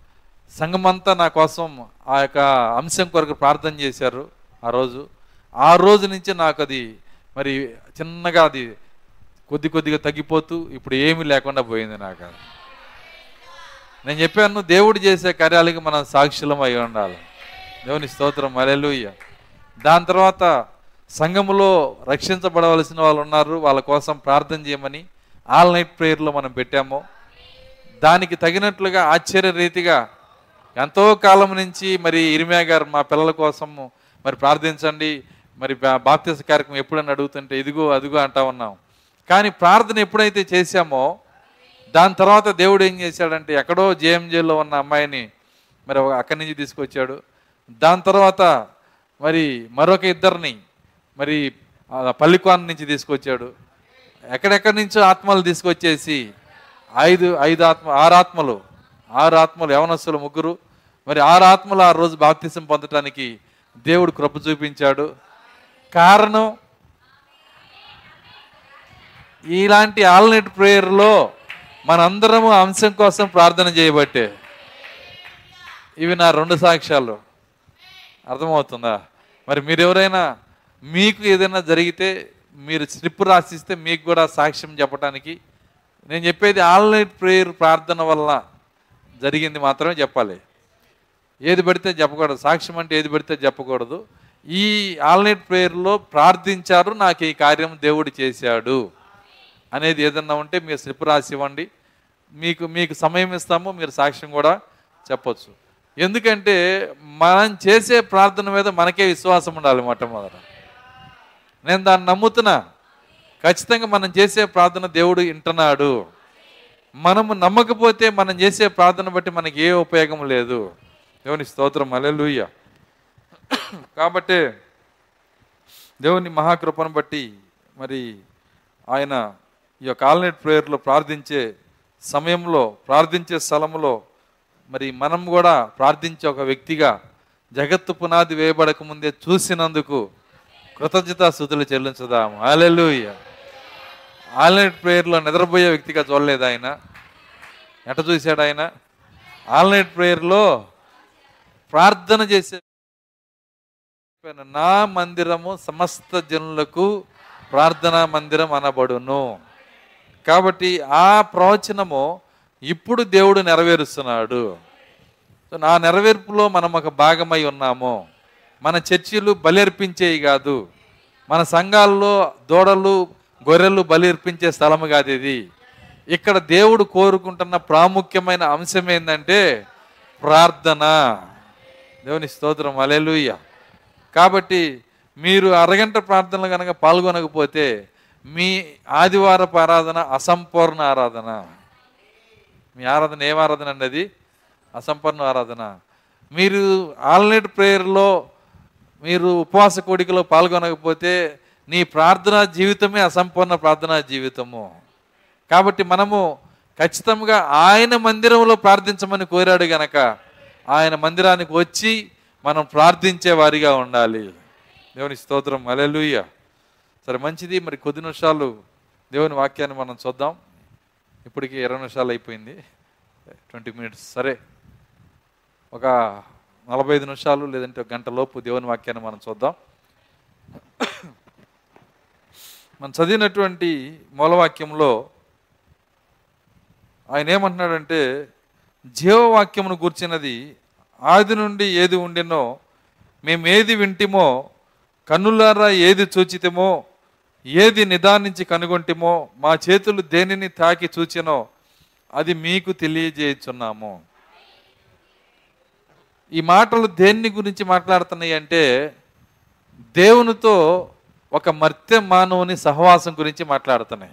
సంఘమంతా నా కోసం ఆ యొక్క అంశం కొరకు ప్రార్థన చేశారు ఆ రోజు. ఆ రోజు నుంచి నాకు అది మరి చిన్నగా అది కొద్ది కొద్దిగా తగ్గిపోతూ ఇప్పుడు ఏమీ లేకుండా పోయింది నాకు అది. నేను చెప్పాను దేవుడు చేసే కార్యాలకి మనం సాక్షులం అయి ఉండాలి. దేవుని స్తోత్రం మరెలుయ్య దాని తర్వాత సంఘములో రక్షించబడవలసిన వాళ్ళు ఉన్నారు వాళ్ళ కోసం ప్రార్థన చేయమని ఆల్ నైట్ ప్రేయర్లో మనం పెట్టాము. దానికి తగినట్లుగా ఆశ్చర్య రీతిగా ఎంతో కాలం నుంచి మరి ఇరిమే గారు మా పిల్లల కోసం మరి ప్రార్థించండి. మరి బా- బాప్తిస కార్యక్రమం ఎప్పుడని అడుగుతుంటే ఇదిగో అదిగో అంటా ఉన్నాం. కానీ ప్రార్థన ఎప్పుడైతే చేశామో దాని తర్వాత దేవుడు ఏం చేశాడంటే ఎక్కడో జేఎంజేలో ఉన్న అమ్మాయిని మరి అక్కడి నుంచి తీసుకొచ్చాడు. దాని తర్వాత మరి మరొక ఇద్దరిని మరి ఆ పల్లికోన నుంచి తీసుకొచ్చాడు. ఎక్కడెక్కడి నుంచో ఆత్మలు తీసుకొచ్చేసి ఐదు ఐదు ఆత్మ ఆరు ఆత్మలు ఆరు ఆత్మలు యవనస్సులు ముగ్గురు. మరి ఆరు ఆత్మలు ఆ రోజు బాప్తిసం పొందటానికి దేవుడు కృప చూపించాడు. కారణం ఇలాంటి ఆల్నెట్ ప్రేయర్లో మనందరము అంశం కోసం ప్రార్థన చేయబట్టే. ఇవి నా రెండు సాక్ష్యాలు. అర్థమవుతుందా? మరి మీరు ఎవరైనా మీకు ఏదైనా జరిగితే మీరు స్లిప్ రాసిస్తే మీకు కూడా సాక్ష్యం చెప్పడానికి నేను చెప్పేది ఆన్లైన్ ప్రేయర్ ప్రార్థన వల్ల జరిగింది మాత్రమే చెప్పాలి. ఏది పడితే చెప్పకూడదు. సాక్ష్యం అంటే ఏది పడితే చెప్పకూడదు. ఈ ఆల్నైట్ ప్రేయర్లో ప్రార్థించారు నాకు ఈ కార్యం దేవుడు చేశాడు అనేది ఏదన్నా ఉంటే మీరు స్లిప్ రాసి ఇవ్వండి. మీకు మీకు సమయం ఇస్తాము మీరు సాక్ష్యం కూడా చెప్పచ్చు. ఎందుకంటే మనం చేసే ప్రార్థన మీద మనకే విశ్వాసం ఉండాలి మొట్టమొదట. నేను దాన్ని నమ్ముతున్నా. ఖచ్చితంగా మనం చేసే ప్రార్థన దేవుడు వింటున్నాడు. మనము నమ్మకపోతే మనం చేసే ప్రార్థన బట్టి మనకి ఏ ఉపయోగం లేదు. దేవుని స్తోత్రం అలెలుయ్య కాబట్టి దేవుని మహాకృపను బట్టి మరి ఆయన ఈ యొక్క ఆల్నెట్ ప్రేయర్లో ప్రార్థించే సమయంలో ప్రార్థించే స్థలంలో మరి మనం కూడా ప్రార్థించే ఒక వ్యక్తిగా జగత్తు పునాది వేయబడక ముందే చూసినందుకు కృతజ్ఞతా స్థుతులు చెల్లించుదాము. అలెలుయ్య ఆల్నెట్ ప్రేయర్లో నిద్రపోయే వ్యక్తిగా చూడలేదు ఆయన. ఎట చూశాడు ఆయన? ఆల్నెట్ ప్రేయర్లో ప్రార్థన చేసే నా మందిరము సమస్త జనులకు ప్రార్థనా మందిరం అనబడును. కాబట్టి ఆ ప్రవచనము ఇప్పుడు దేవుడు నెరవేరుస్తున్నాడు. నా నెరవేర్పులో మనం ఒక భాగమై ఉన్నాము. మన చర్చిలు బలర్పించేవి కాదు. మన సంఘాల్లో దూడలు గొర్రెలు బలిర్పించే స్థలము కాదు ఇది. ఇక్కడ దేవుడు కోరుకుంటున్న ప్రాముఖ్యమైన అంశం ఏంటంటే ప్రార్థన. దేవుని స్తోత్రం అలెలుయ్య కాబట్టి మీరు అరగంట ప్రార్థనలు కనుక పాల్గొనకపోతే మీ ఆదివారపు ఆరాధన అసంపూర్ణ ఆరాధన. మీ ఆరాధన ఏం ఆరాధన అండి అది? అసంపూర్ణ ఆరాధన. మీరు ఆల్నైట్ ప్రేయర్లో మీరు ఉపవాస కోడికలో పాల్గొనకపోతే నీ ప్రార్థనా జీవితమే అసంపూర్ణ ప్రార్థనా జీవితము. కాబట్టి మనము ఖచ్చితంగా ఆయన మందిరంలో ప్రార్థించమని కోరాడు గనక ఆయన మందిరానికి వచ్చి మనం ప్రార్థించే వారిగా ఉండాలి. దేవుని స్తోత్రం. అలెలుయ్య సరే మంచిది. మరి కొద్ది నిమిషాలు దేవుని వాక్యాన్ని మనం చూద్దాం. ఇప్పటికి ఇరవై నిమిషాలు అయిపోయింది. Twenty minutes. సరే ఒక నలభై ఐదు నిమిషాలు లేదంటే ఒక గంట లోపు దేవుని వాక్యాన్ని మనం చూద్దాం. మనం చదివినటువంటి మూలవాక్యంలో ఆయన ఏమంటున్నాడంటే జీవవాక్యమును గుర్చినది ఆది నుండి ఏది ఉండినో మేము ఏది వింటిమో కన్నులారా ఏది చూచితమో ఏది నిదానించి కనుగొంటిమో మా చేతులు దేనిని తాకి చూచినో అది మీకు తెలియజేయుచున్నాము. ఈ మాటలు దేన్ని గురించి మాట్లాడుతున్నాయి అంటే దేవునితో ఒక మర్త్య మానవుని సహవాసం గురించి మాట్లాడుతున్నాయి.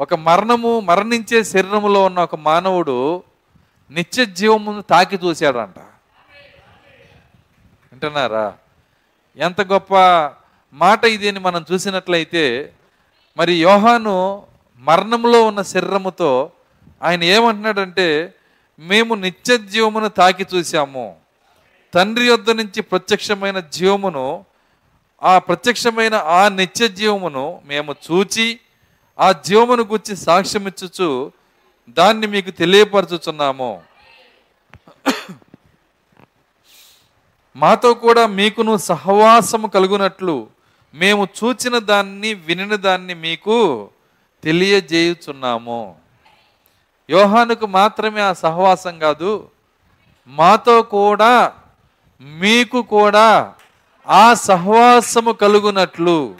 ఒక మరణము మరణించే శరీరములో ఉన్న ఒక మానవుడు నిత్య జీవమును తాకి చూశాడంట. వింటున్నారా? ఎంత గొప్ప మాట ఇది అని మనం చూసినట్లయితే మరి యోహాను మరణంలో ఉన్న శరీరముతో ఆయన ఏమంటున్నాడంటే మేము నిత్య జీవమును తాకి చూశాము. తండ్రి యొద్ద నుంచి ప్రత్యక్షమైన జీవమును ఆ ప్రత్యక్షమైన ఆ నిత్య జీవమును మేము చూచి ఆ జీవమును గురించి సాక్ష్యమిచ్చుచు దాన్ని మీకు తెలియపరచుచున్నాము. మాతో కూడా మీకును సహవాసము కలుగునట్లు మేము చూచిన దాన్ని వినిన దాన్ని మీకు తెలియజేయుచున్నాము. యోహానుకు మాత్రమే ఆ సహవాసం కాదు మాతో కూడా మీకు కూడా ఆ సహవాసము కలుగునట్లు.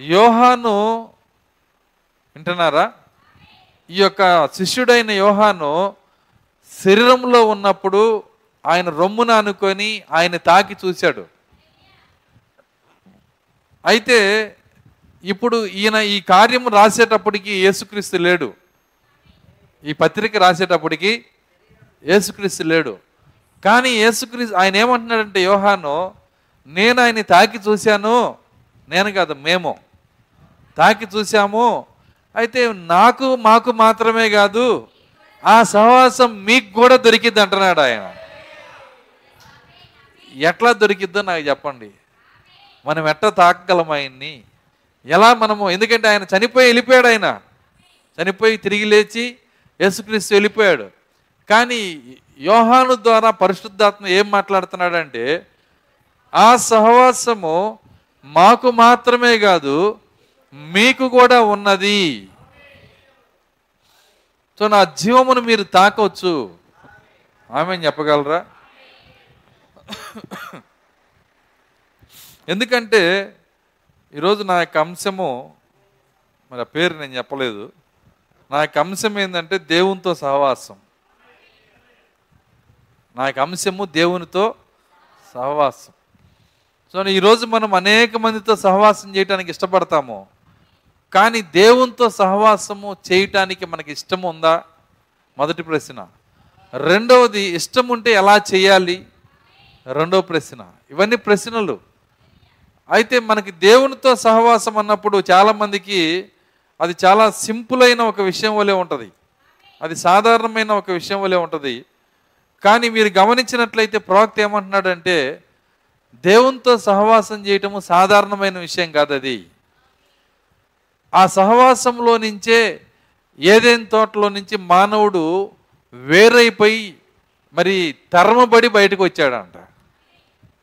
యోహాను వింటున్నారా? ఈ యొక్క శిష్యుడైన యోహాను శరీరంలో ఉన్నప్పుడు ఆయన రొమ్మున అనుకొని ఆయన తాకి చూశాడు. అయితే ఇప్పుడు ఈయన ఈ కార్యము రాసేటప్పటికి యేసుక్రీస్తు లేడు. ఈ పత్రిక రాసేటప్పటికి యేసుక్రీస్తు లేడు. కానీ యేసుక్రీస్తు ఆయన ఏమంటున్నాడంటే యోహాను నేను ఆయన తాకి చూశాను. నేను కాదు మేము తాకి చూశాము. అయితే నాకు మాకు మాత్రమే కాదు ఆ సహవాసం మీకు కూడా దొరికిద్ది అంటున్నాడు ఆయన. ఎట్లా దొరికిద్దో నాకు చెప్పండి. మనం ఎట్లా తాకగలం ఆయన్ని? ఎలా మనము ఎందుకంటే ఆయన చనిపోయి వెళ్ళిపోయాడు ఆయన. చనిపోయి తిరిగి లేచి యేసుక్రీస్తు వెళ్ళిపోయాడు. కానీ యోహాను ద్వారా పరిశుద్ధాత్మ ఏం మాట్లాడుతున్నాడంటే ఆ సహవాసము మాకు మాత్రమే కాదు మీకు కూడా ఉన్నది. సో నా జీవమును మీరు తాకొచ్చు ఆమె చెప్పగలరా? ఎందుకంటే ఈరోజు నా యొక్క అంశము మరి ఆ పేరు నేను చెప్పలేదు. నా యొక్క అంశం ఏంటంటే దేవునితో సహవాసం. నా యొక్క అంశము దేవునితో సహవాసం. సో ఈరోజు మనం అనేక మందితో సహవాసం చేయడానికి ఇష్టపడతాము. కానీ దేవునితో సహవాసము చేయటానికి మనకి ఇష్టం ఉందా? మొదటి ప్రశ్న. రెండవది ఇష్టం ఉంటే ఎలా చేయాలి? రెండవ ప్రశ్న. ఇవన్నీ ప్రశ్నలు. అయితే మనకి దేవునితో సహవాసం అన్నప్పుడు చాలామందికి అది చాలా సింపుల్ అయిన ఒక విషయం వలె ఉంటుంది. అది సాధారణమైన ఒక విషయం వలె ఉంటుంది. కానీ మీరు గమనించినట్లయితే ప్రవక్త ఏమంటున్నాడంటే దేవునితో సహవాసం చేయటము సాధారణమైన విషయం కాదు అది. ఆ సహవాసంలో నుంచే ఏదైనా తోటలో నుంచి మానవుడు వేరైపోయి మరి తరమబడి బయటకు వచ్చాడంట.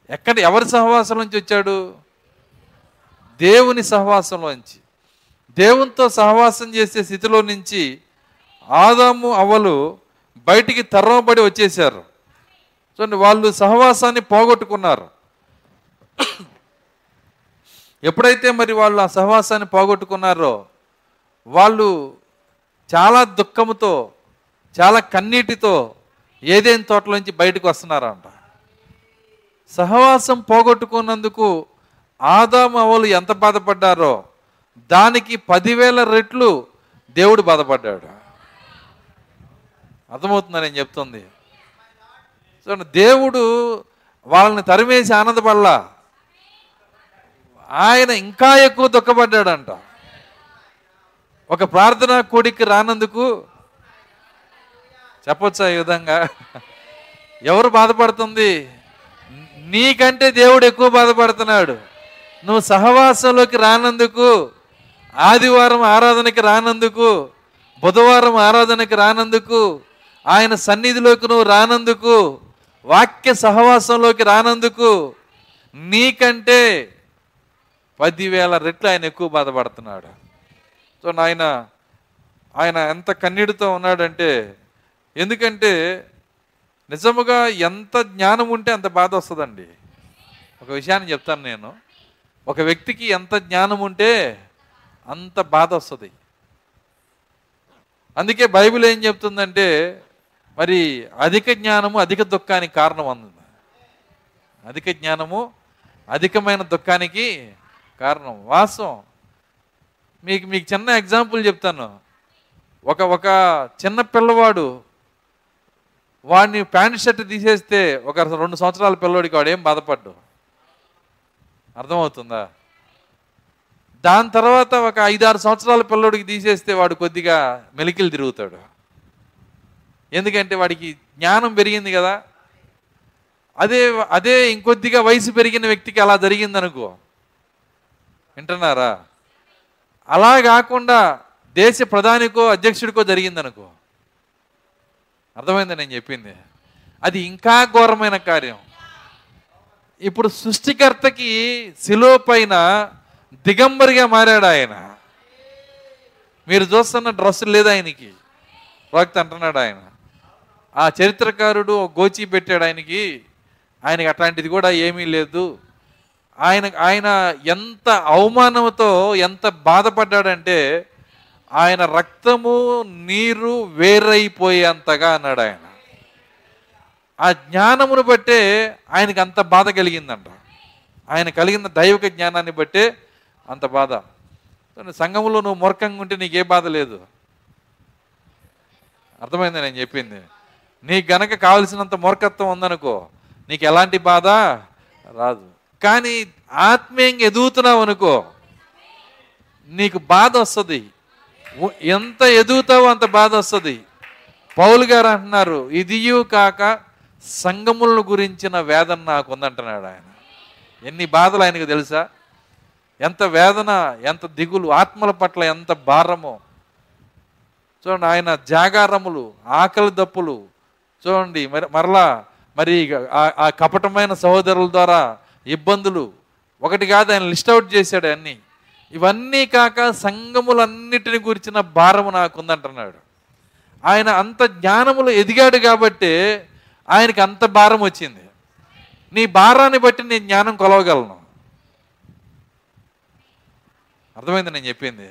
ఎక్కడ ఎవరి సహవాసం నుంచి వచ్చాడు? దేవుని సహవాసంలోంచి దేవునితో సహవాసం చేసే స్థితిలో నుంచి ఆదాము అవలు బయటికి తరమబడి వచ్చేసారు చూడండి వాళ్ళు సహవాసాన్ని పోగొట్టుకున్నారు. ఎప్పుడైతే మరి వాళ్ళు ఆ సహవాసాన్ని పోగొట్టుకున్నారో వాళ్ళు చాలా దుఃఖముతో చాలా కన్నీటితో ఏదేని తోటలోంచి బయటకు వస్తున్నారంట. సహవాసం పోగొట్టుకున్నందుకు ఆదాము ఎంత బాధపడ్డారో దానికి పదివేల రెట్లు దేవుడు బాధపడ్డాడు. అర్థమవుతుందని నేను చెప్తుంది. సో దేవుడు వాళ్ళని తరిమేసి ఆనందపడలా. ఆయన ఇంకా ఎక్కువ దుఃఖపడ్డాడంట. ఒక ప్రార్థన కూడికి రానందుకు చెప్పొచ్చా ఈ విధంగా? ఎవరు బాధపడుతుంది? నీకంటే దేవుడు ఎక్కువ బాధపడుతున్నాడు. నువ్వు సహవాసంలోకి రానందుకు ఆదివారం ఆరాధనకి రానందుకు బుధవారం ఆరాధనకి రానందుకు ఆయన సన్నిధిలోకి నువ్వు రానందుకు వాక్య సహవాసంలోకి రానందుకు నీకంటే పదివేల రెట్లు ఆయన ఎక్కువ బాధపడుతున్నాడు. సో ఆయన ఆయన ఎంత కన్నీటితో ఉన్నాడంటే ఎందుకంటే నిజముగా ఎంత జ్ఞానం ఉంటే అంత బాధ వస్తుందండి. ఒక విషయాన్ని చెప్తాను నేను. ఒక వ్యక్తికి ఎంత జ్ఞానం ఉంటే అంత బాధ వస్తుంది. అందుకే బైబిల్ ఏం చెప్తుందంటే మరి అధిక జ్ఞానము అధిక దుఃఖానికి కారణం అంది అధిక జ్ఞానము అధికమైన దుఃఖానికి కారణం. వాస్తవం. మీకు మీకు చిన్న ఎగ్జాంపుల్ చెప్తాను. ఒక ఒక చిన్న పిల్లవాడు వాడిని ప్యాంట్ షర్ట్ తీసేస్తే ఒక రెండు సంవత్సరాల పిల్లవాడికి వాడు ఏం బాధపడ్డు? అర్థమవుతుందా? దాని తర్వాత ఒక ఐదారు సంవత్సరాల పిల్లోడికి తీసేస్తే వాడు కొద్దిగా మెలికిలు తిరుగుతాడు. ఎందుకంటే వాడికి జ్ఞానం పెరిగింది కదా. అదే అదే ఇంకొద్దిగా వయసు పెరిగిన వ్యక్తికి అలా జరిగిందనుకో. వింటున్నారా? అలా కాకుండా దేశ ప్రధానికో అధ్యక్షుడికో జరిగిందనుకో. అర్థమైంది నేను చెప్పింది? అది ఇంకా ఘోరమైన కార్యం. ఇప్పుడు సృష్టికర్తకి శిలో పైన దిగంబరిగా మారాడు ఆయన. మీరు చూస్తున్న డ్రెస్ లేదు ఆయనకి. ప్రవక్త అంటున్నాడు ఆయన. ఆ చరిత్రకారుడు గోచి పెట్టాడు ఆయనకి. ఆయనకి అట్లాంటిది కూడా ఏమీ లేదు. ఆయన ఆయన ఎంత అవమానంతో ఎంత బాధపడ్డాడంటే ఆయన రక్తము నీరు వేరైపోయేంతగా అన్నాడు ఆయన. ఆ జ్ఞానమును బట్టే ఆయనకి అంత బాధ కలిగిందంట. ఆయన కలిగిన దైవిక జ్ఞానాన్ని బట్టే అంత బాధ. సంఘంలో నువ్వు మూర్ఖంగా ఉంటే నీకే బాధ లేదు. అర్థమైంది నేను చెప్పింది? నీకు గనక కావలసినంత మూర్ఖత్వం ఉందనుకో నీకు ఎలాంటి బాధ? రాదు. కానీ ఆత్మీయంగా ఎదుగుతున్నావు అనుకో నీకు బాధ వస్తుంది. ఎంత ఎదుగుతావో అంత బాధ వస్తుంది. పౌలు గారు అంటున్నారు ఇదియు కాక సంగములను గురించిన వేదన నాకు ఉందంటున్నాడు ఆయన. ఎన్ని బాధలు ఆయనకు తెలుసా? ఎంత వేదన ఎంత దిగులు ఆత్మల పట్ల ఎంత భారమో. చూడండి ఆయన జాగారములు ఆకలి దప్పులు చూడండి మరి మరలా మరి ఆ- కపటమైన సహోదరుల ద్వారా ఇబ్బందులు. ఒకటి కాదు ఆయన లిస్ట్ అవుట్ చేశాడు అన్ని. ఇవన్నీ కాక సంఘములన్నిటిని గురించిన భారము నాకుందంటున్నాడు. ఆయన అంత జ్ఞానములు ఎదిగాడు కాబట్టి ఆయనకి అంత భారం వచ్చింది. నీ భారాన్ని బట్టి నేను జ్ఞానం కొలవగలను. అర్థమైంది నేను చెప్పింది?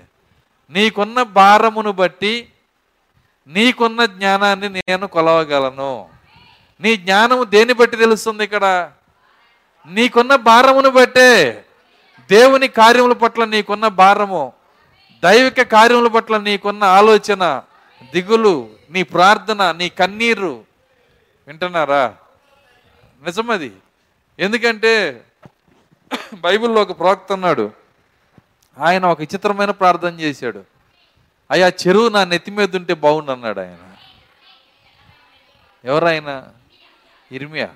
నీకున్న భారమును బట్టి నీకున్న జ్ఞానాన్ని నేను కొలవగలను. నీ జ్ఞానము దేని బట్టి తెలుస్తుంది ఇక్కడ? నీకున్న భారమును బట్టే దేవుని కార్యముల పట్ల నీకున్న భారము దైవిక కార్యముల పట్ల నీకున్న ఆలోచన దిగులు నీ ప్రార్థన నీ కన్నీరు. వింటున్నారా? నిజమది. ఎందుకంటే బైబిల్లో ఒక ప్రవక్త ఉన్నాడు. ఆయన ఒక విచిత్రమైన ప్రార్థన చేశాడు. అయ్యా చెరువు నా నెత్తి మీద ఉంటే బాగుండు అన్నాడు ఆయన. ఎవరైనా ఇర్మియా.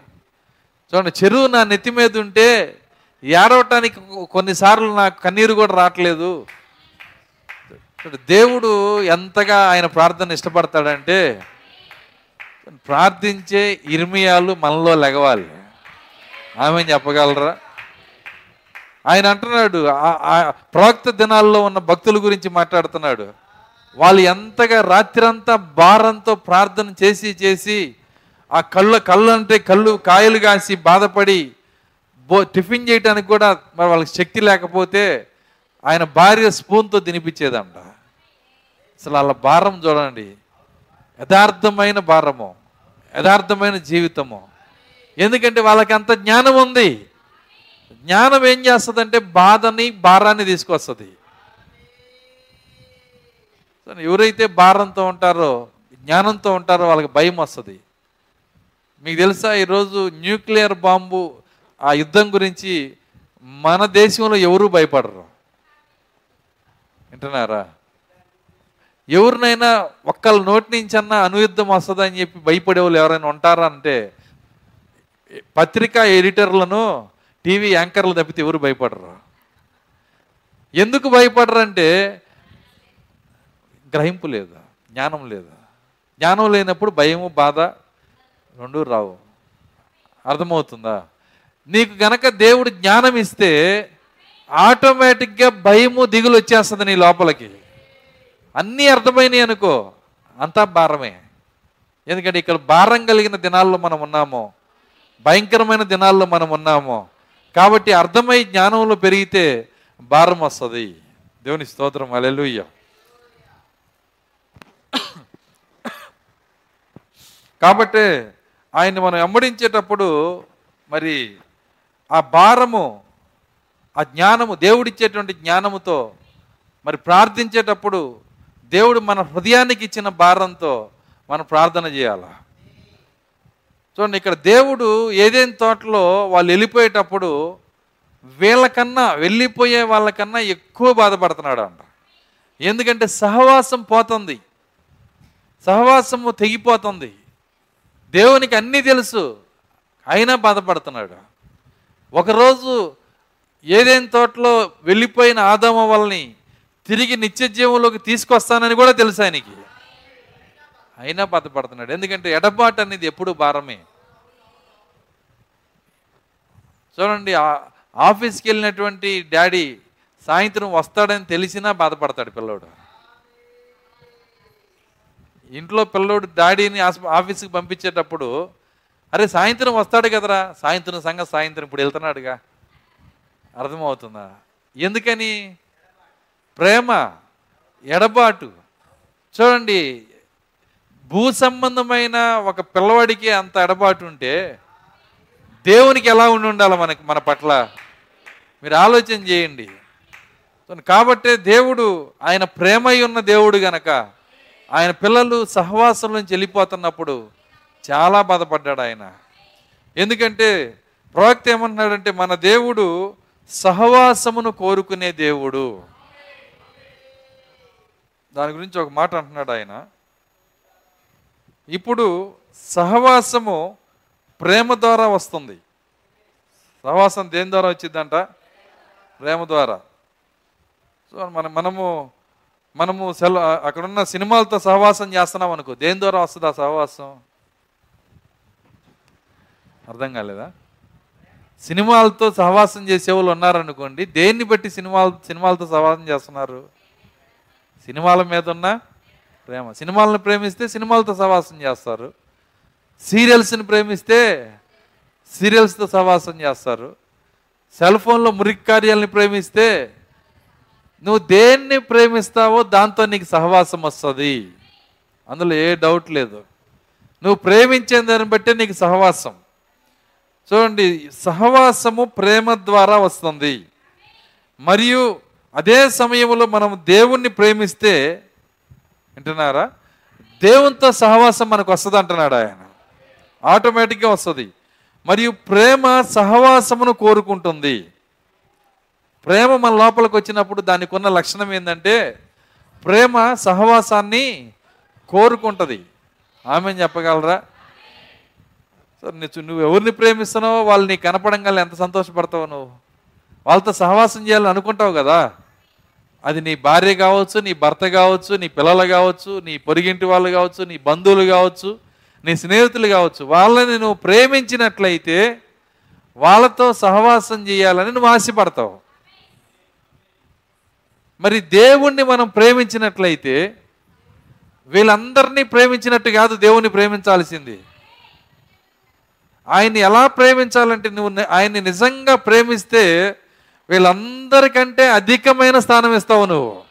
చూడండి చెరువు నా నెత్తి మీద ఉంటే ఏడవటానికి కొన్నిసార్లు నాకు కన్నీరు కూడా రావట్లేదు. దేవుడు ఎంతగా ఆయన ప్రార్థన ఇష్టపడతాడంటే ప్రార్థించే ఇర్మియాలు మనలో లెగవాలి. ఆమె చెప్పగలరా? ఆయన అంటున్నాడు ప్రవక్త దినాల్లో ఉన్న భక్తుల గురించి మాట్లాడుతున్నాడు. వాళ్ళు ఎంతగా రాత్రంతా భారంతో ప్రార్థన చేసి చేసి ఆ కళ్ళు కళ్ళు అంటే కళ్ళు కాయలు కాసి బాధపడి బో టిఫిన్ చేయడానికి కూడా మరి వాళ్ళకి శక్తి లేకపోతే ఆయన భార్య స్పూన్తో తినిపించేదంట. అసలు వాళ్ళ భారం చూడండి. యథార్థమైన భారము యథార్థమైన జీవితము. ఎందుకంటే వాళ్ళకి అంత జ్ఞానం ఉంది. జ్ఞానం ఏం చేస్తుందంటే బాధని భారాన్ని తీసుకొస్తుంది. ఎవరైతే భారంతో ఉంటారో జ్ఞానంతో ఉంటారో వాళ్ళకి భయం వస్తుంది. మీకు తెలుసా ఈరోజు న్యూక్లియర్ బాంబు ఆ యుద్ధం గురించి మన దేశంలో ఎవరు భయపడరు? వింటున్నారా? ఎవరినైనా ఒక్కళ్ళ నోటి నుంచి అన్నా అనుయుద్ధం వస్తుందని చెప్పి భయపడే వాళ్ళు ఎవరైనా ఉంటారా అంటే పత్రికా ఎడిటర్లను టీవీ యాంకర్లు తప్పితే ఎవరు భయపడరు? ఎందుకు భయపడరంటే గ్రహింపు లేదు జ్ఞానం లేదు. జ్ఞానం లేనప్పుడు భయము బాధ రెండు రావు. అర్థమవుతుందా? నీకు గనక దేవుడు జ్ఞానం ఇస్తే ఆటోమేటిక్గా భయము దిగులు వచ్చేస్తుంది నీ లోపలికి. అన్నీ అర్థమైనవి అనుకో అంతా భారమే. ఎందుకంటే ఇక్కడ భారం కలిగిన దినాల్లో మనం ఉన్నాము భయంకరమైన దినాల్లో మనం ఉన్నాము. కాబట్టి అర్థమై జ్ఞానంలో పెరిగితే భారం వస్తుంది. దేవుని స్తోత్రం. అలెలుయ్య కాబట్టి ఆయన్ని మనం వెంబడించేటప్పుడు మరి ఆ భారము ఆ జ్ఞానము దేవుడిచ్చేటువంటి జ్ఞానముతో మరి ప్రార్థించేటప్పుడు దేవుడు మన హృదయానికి ఇచ్చిన భారంతో మనం ప్రార్థన చేయాల? చూడండి ఇక్కడ దేవుడు ఏదేని తోటలో వాళ్ళు వెళ్ళిపోయేటప్పుడు వీళ్ళకన్నా వెళ్ళిపోయే వాళ్ళకన్నా ఎక్కువ బాధపడుతున్నాడు అంట ఎందుకంటే సహవాసం పోతుంది. సహవాసము తెగిపోతుంది. దేవునికి అన్నీ తెలుసు. అయినా బాధపడుతున్నాడు. ఒకరోజు ఏదేని తోటలో వెళ్ళిపోయిన ఆదామ వల్లని తిరిగి నిత్య జీవంలోకి తీసుకొస్తానని కూడా తెలుసు ఆయనకి. అయినా బాధపడుతున్నాడు. ఎందుకంటే ఎడబాటు అనేది ఎప్పుడు భారమే. చూడండి ఆఫీస్కి వెళ్ళినటువంటి డాడీ సాయంత్రం వస్తాడని తెలిసినా బాధపడతాడు పిల్లోడు. ఇంట్లో పిల్లోడు డాడీని ఆఫీస్కి పంపించేటప్పుడు అరే సాయంత్రం వస్తాడు కదరా సాయంత్రం సంగతి సాయంత్రం ఇప్పుడు వెళ్తున్నాడుగా. అర్థమవుతుందా? ఎందుకని? ప్రేమ ఎడబాటు. చూడండి భూ సంబంధమైన ఒక పిల్లవాడికి అంత ఎడబాటు ఉంటే దేవునికి ఎలా ఉండి ఉండాలి మనకి మన పట్ల? మీరు ఆలోచన చేయండి. కాబట్టే దేవుడు ఆయన ప్రేమై ఉన్న దేవుడు గనక ఆయన పిల్లలు సహవాసం నుంచి వెళ్ళిపోతున్నప్పుడు చాలా బాధపడ్డాడు ఆయన. ఎందుకంటే ప్రవక్త ఏమంటున్నాడంటే మన దేవుడు సహవాసమును కోరుకునే దేవుడు. దాని గురించి ఒక మాట అంటున్నాడు ఆయన. ఇప్పుడు సహవాసము ప్రేమ ద్వారా వస్తుంది. సహవాసం దేని ద్వారా వచ్చిందంట? ప్రేమ ద్వారా. సో మన మనము మనము సెల్ అక్కడున్న సినిమాలతో సహవాసం చేస్తున్నాం అనుకో. దేని ద్వారా వస్తుంది ఆ సహవాసం? అర్థం కాలేదా? సినిమాలతో సహవాసం చేసే వాళ్ళు ఉన్నారనుకోండి దేన్ని బట్టి సినిమాల సినిమాలతో సహవాసం చేస్తున్నారు? సినిమాల మీద ఉన్న ప్రేమ. సినిమాలను ప్రేమిస్తే సినిమాలతో సహవాసం చేస్తారు. సీరియల్స్ని ప్రేమిస్తే సీరియల్స్తో సహవాసం చేస్తారు. సెల్ ఫోన్లో మురికి కార్యాలని ప్రేమిస్తే నువ్వు దేన్ని ప్రేమిస్తావో దాంతో నీకు సహవాసం వస్తుంది. అందులో ఏ డౌట్ లేదు. నువ్వు ప్రేమించే దాన్ని బట్టే నీకు సహవాసం. చూడండి సహవాసము ప్రేమ ద్వారా వస్తుంది. మరియు అదే సమయంలో మనం దేవుణ్ణి ప్రేమిస్తే వింటున్నారా? దేవునితో సహవాసం మనకు వస్తుంది అంటున్నాడు ఆయన. ఆటోమేటిక్గా వస్తుంది. మరియు ప్రేమ సహవాసమును కోరుకుంటుంది. ప్రేమ మన లోపలికి వచ్చినప్పుడు దానికి ఉన్న లక్షణం ఏంటంటే ప్రేమ సహవాసాన్ని కోరుకుంటుంది. ఆమె చెప్పగలరా? సార్ నువ్వు ఎవరిని ప్రేమిస్తున్నావో వాళ్ళు నీకు కనపడంగా ఎంత సంతోషపడతావు నువ్వు? వాళ్ళతో సహవాసం చేయాలని అనుకుంటావు కదా? అది నీ భార్య కావచ్చు నీ భర్త కావచ్చు నీ పిల్లలు కావచ్చు నీ పొరిగింటి వాళ్ళు కావచ్చు నీ బంధువులు కావచ్చు నీ స్నేహితులు కావచ్చు. వాళ్ళని నువ్వు ప్రేమించినట్లయితే వాళ్ళతో సహవాసం చేయాలని నువ్వు ఆశపడతావు. మరి దేవుణ్ణి మనం ప్రేమించినట్లయితే వీళ్ళందరినీ ప్రేమించినట్టు కాదు దేవుణ్ణి ప్రేమించాల్సింది. ఆయన్ని ఎలా ప్రేమించాలంటే నువ్వు ఆయన్ని నిజంగా ప్రేమిస్తే వీళ్ళందరికంటే అధికమైన స్థానం ఇస్తావు నువ్వు.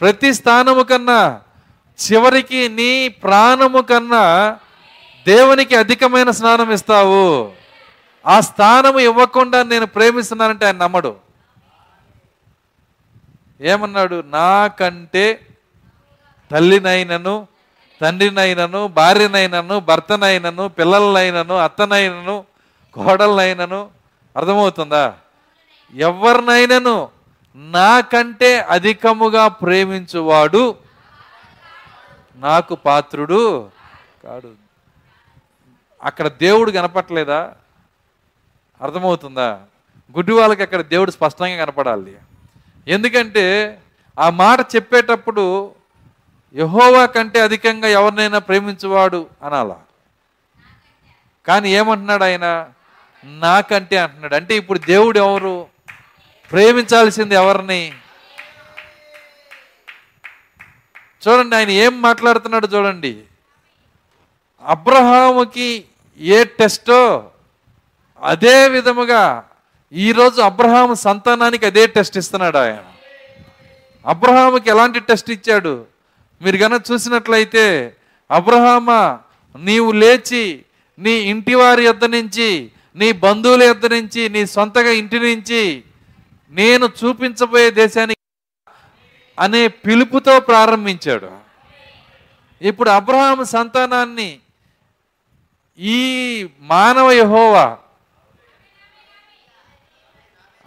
ప్రతి స్థానము కన్నా చివరికి నీ ప్రాణము కన్నా దేవునికి అధికమైన స్నానం ఇస్తావు. ఆ స్థానము ఇవ్వకుండా నేను ప్రేమిస్తున్నానంటే ఆయన నమ్మడు. ఏమన్నాడు? నాకంటే తల్లినైనను తండ్రినైనను భార్యనైనను భర్తనైనను పిల్లలనైనను అత్తనైనను కోడలనైనను అర్థమవుతుందా? ఎవరినైనను నాకంటే అధికముగా ప్రేమించువాడు నాకు పాత్రుడు కాడు. అక్కడ దేవుడు కనపట్లేదా అర్థమవుతుందా? గుడ్డి వాళ్ళకి అక్కడ దేవుడు స్పష్టంగా కనపడాలి. ఎందుకంటే ఆ మాట చెప్పేటప్పుడు యహోవా కంటే అధికంగా ఎవరినైనా ప్రేమించువాడు అనాలా. కానీ ఏమంటున్నాడు ఆయన? నాకంటే అంటున్నాడు. అంటే ఇప్పుడు దేవుడు ఎవరు? ప్రేమించాల్సింది ఎవరిని? చూడండి ఆయన ఏం మాట్లాడుతున్నాడు చూడండి. అబ్రహాముకి ఏ టెస్టో అదే విధముగా ఈరోజు అబ్రహాం సంతానానికి అదే టెస్ట్ ఇస్తున్నాడు ఆయన. అబ్రహాముకి ఎలాంటి టెస్ట్ ఇచ్చాడు? మీరు కనుక చూసినట్లయితే అబ్రహామ నీవు లేచి నీ ఇంటి వారి యొద్ద నుంచి నీ బంధువుల యొద్ద నుంచి నీ సొంతగా ఇంటి నుంచి నేను చూపించబోయే దేశానికి అనే పిలుపుతో ప్రారంభించాడు. ఇప్పుడు అబ్రహాం సంతానాన్ని ఈ మానవ యహోవా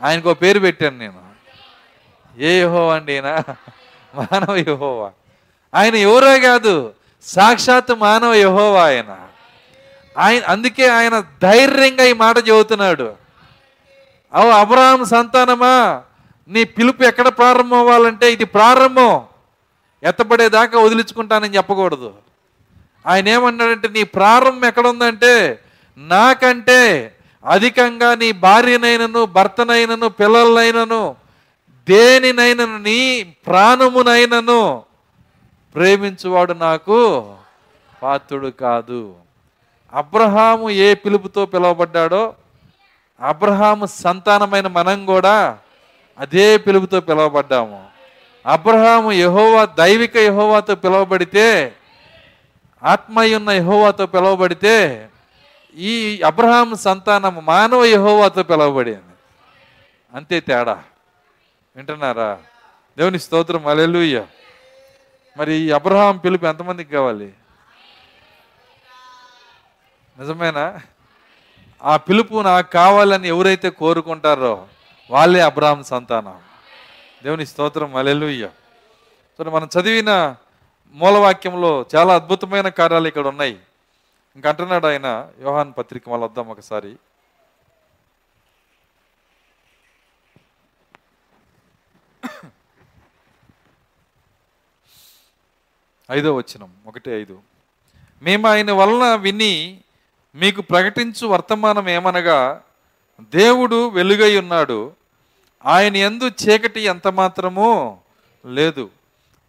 ఆయనకు పేరు పెట్టాను నేను. ఏ యహో అండి ఈయన? మానవ యహోవా. ఆయన ఎవరో కాదు సాక్షాత్ మానవ యహోవా ఆయన. ఆయన అందుకే ఆయన ధైర్యంగా ఈ మాట చెబుతున్నాడు. అవు అబ్రహాం సంతానమా? నీ పిలుపు ఎక్కడ ప్రారంభం అవ్వాలంటే ఇది ప్రారంభం. ఎత్తపడేదాకా వదిలించుకుంటానని చెప్పకూడదు. ఆయన ఏమన్నాడంటే నీ ప్రారంభం ఎక్కడ ఉందంటే నాకంటే అధికంగా నీ భార్యనైనను భర్తనైనను పిల్లలనైనను దేనినైనను నీ ప్రాణమునైనను ప్రేమించువాడు నాకు పాత్రుడు కాదు. అబ్రహాము ఏ పిలుపుతో పిలువబడ్డాడో అబ్రహాము సంతానమైన మనం కూడా అదే పిలుపుతో పిలువబడ్డాము. అబ్రహాము యహోవా దైవిక యహోవాతో పిలువబడితే ఆత్మయున్న యహోవాతో పిలువబడితే ఈ అబ్రహాం సంతానం మానవ యహోవాతో పిలువబడింది. అంతే తేడా. వింటున్నారా? దేవుని స్తోత్రం. అలెలుయ్య మరి ఈ అబ్రహాం పిలుపు ఎంతమందికి కావాలి? నిజమేనా? ఆ పిలుపు నాకు కావాలని ఎవరైతే కోరుకుంటారో వాళ్ళే అబ్రహాం సంతానం. దేవుని స్తోత్రం. అలెలుయ్య సో మనం చదివిన మూలవాక్యంలో చాలా అద్భుతమైన కార్యాలు ఇక్కడ ఉన్నాయి. ఇంకంటున్నాడు ఆయన యోహాన్ పత్రిక మళ్ళీ వద్దాం ఒకసారి. ఐదో వచనం ఒకటి ఐదు. మేము ఆయన వలన విని మీకు ప్రకటించు వర్తమానం ఏమనగా దేవుడు వెలుగై ఉన్నాడు. ఆయన ఎందు చీకటి ఎంత మాత్రమో లేదు.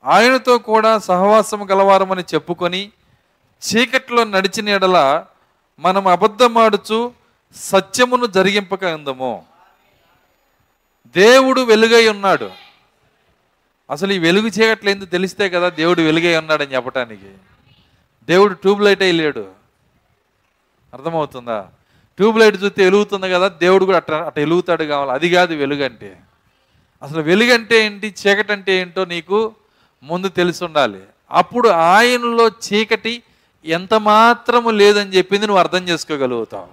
ఆయనతో కూడా సహవాసం గలవారమని చెప్పుకొని చీకట్లో నడిచిన ఎడల మనం అబద్ధమాడుచు సత్యమును జరిగింపక అందము. దేవుడు వెలుగై ఉన్నాడు. అసలు ఈ వెలుగు చీకట్లేదు తెలిస్తే కదా దేవుడు వెలుగై ఉన్నాడని చెప్పటానికి. దేవుడు ట్యూబ్ లైట్ అయి లేడు. అర్థమవుతుందా? ట్యూబ్లైట్ చూస్తే వెలుగుతుంది కదా దేవుడు కూడా అట్ట అట్లా వెలుగుతాడు కావాలి. అది కాదు వెలుగంటే. అసలు వెలుగంటే ఏంటి చీకటి అంటే ఏంటో నీకు ముందు తెలిసి ఉండాలి. అప్పుడు ఆయనలో చీకటి ఎంత మాత్రము లేదని చెప్పింది నువ్వు అర్థం చేసుకోగలుగుతావు.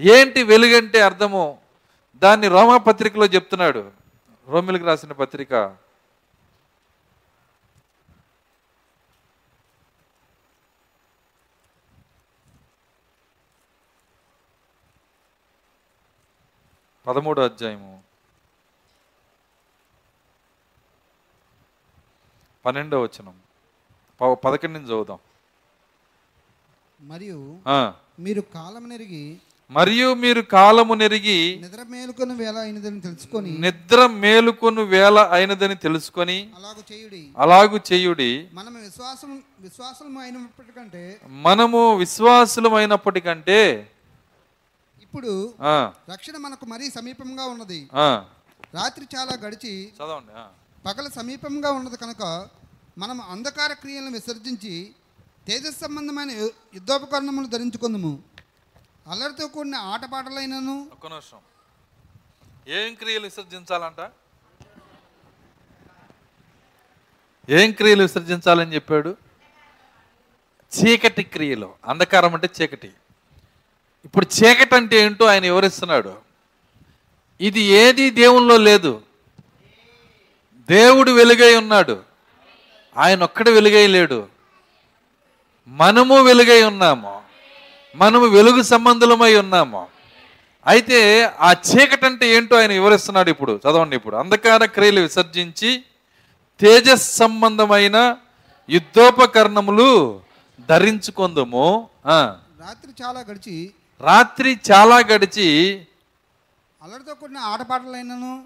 ఏంటి వెలుగంటే అర్థము? దాన్ని రోమా పత్రికలో చెప్తున్నాడు. రోమిలకు రాసిన పత్రిక. పదమూడో అధ్యాయము. పన్నెండో వచనం. ప- పదకొండు నుంచి చదువుదాం. మరియు మీరు కాలం నెరిగి మరియు మీరు కాలము నెరిగి నిద్ర మేలుకొని వేళ అయినదని తెలుసుకొని నిద్ర మేలుకొను వేళ అయినదని తెలుసుకొని అలాగూ చేయుడి. అలాగు చేయుడి. మనం విశ్వాసం అయినప్పటికంటే మనము విశ్వాసులమైనప్పటికంటే ఇప్పుడు ఆ, రక్షణ మనకు మరీ సమీపంగా ఉన్నది. ఆ, రాత్రి చాలా గడిచి చదవండి ఆ. పగల సమీపంగా ఉన్నది కనుక మనం అంధకార క్రియలను విసర్జించి తేజస్ సంబంధమైన యుద్ధోపకరణములు ధరించుకుందము. అల్లరితో కూడిన ఆటపాటలైనను ఒక్క నిమిషం. ఏం క్రియలు విసర్జించాలంట? ఏం క్రియలు విసర్జించాలని చెప్పాడు? చీకటి క్రియలు. అంధకారం అంటే చీకటి. ఇప్పుడు చీకటి అంటే ఏంటో ఆయన వివరిస్తున్నాడు. ఇది ఏది దేవుల్లో లేదు. దేవుడు వెలుగై ఉన్నాడు. ఆయన ఒక్కడ వెలుగై లేడు. మనము వెలుగై ఉన్నాము. మనము వెలుగు సంబంధులమై ఉన్నాము. అయితే ఆ చీకటి అంటే ఏంటో ఆయన వివరిస్తున్నాడు ఇప్పుడు. చదవండి ఇప్పుడు. అంధకార క్రియలు విసర్జించి తేజస్ సంబంధమైన యుద్ధోపకరణములు ధరించుకుందుము. రాత్రి చాలా గడిచి రాత్రి చాలా గడిచి అల్లరితో కూడిన ఆటపాటలైనను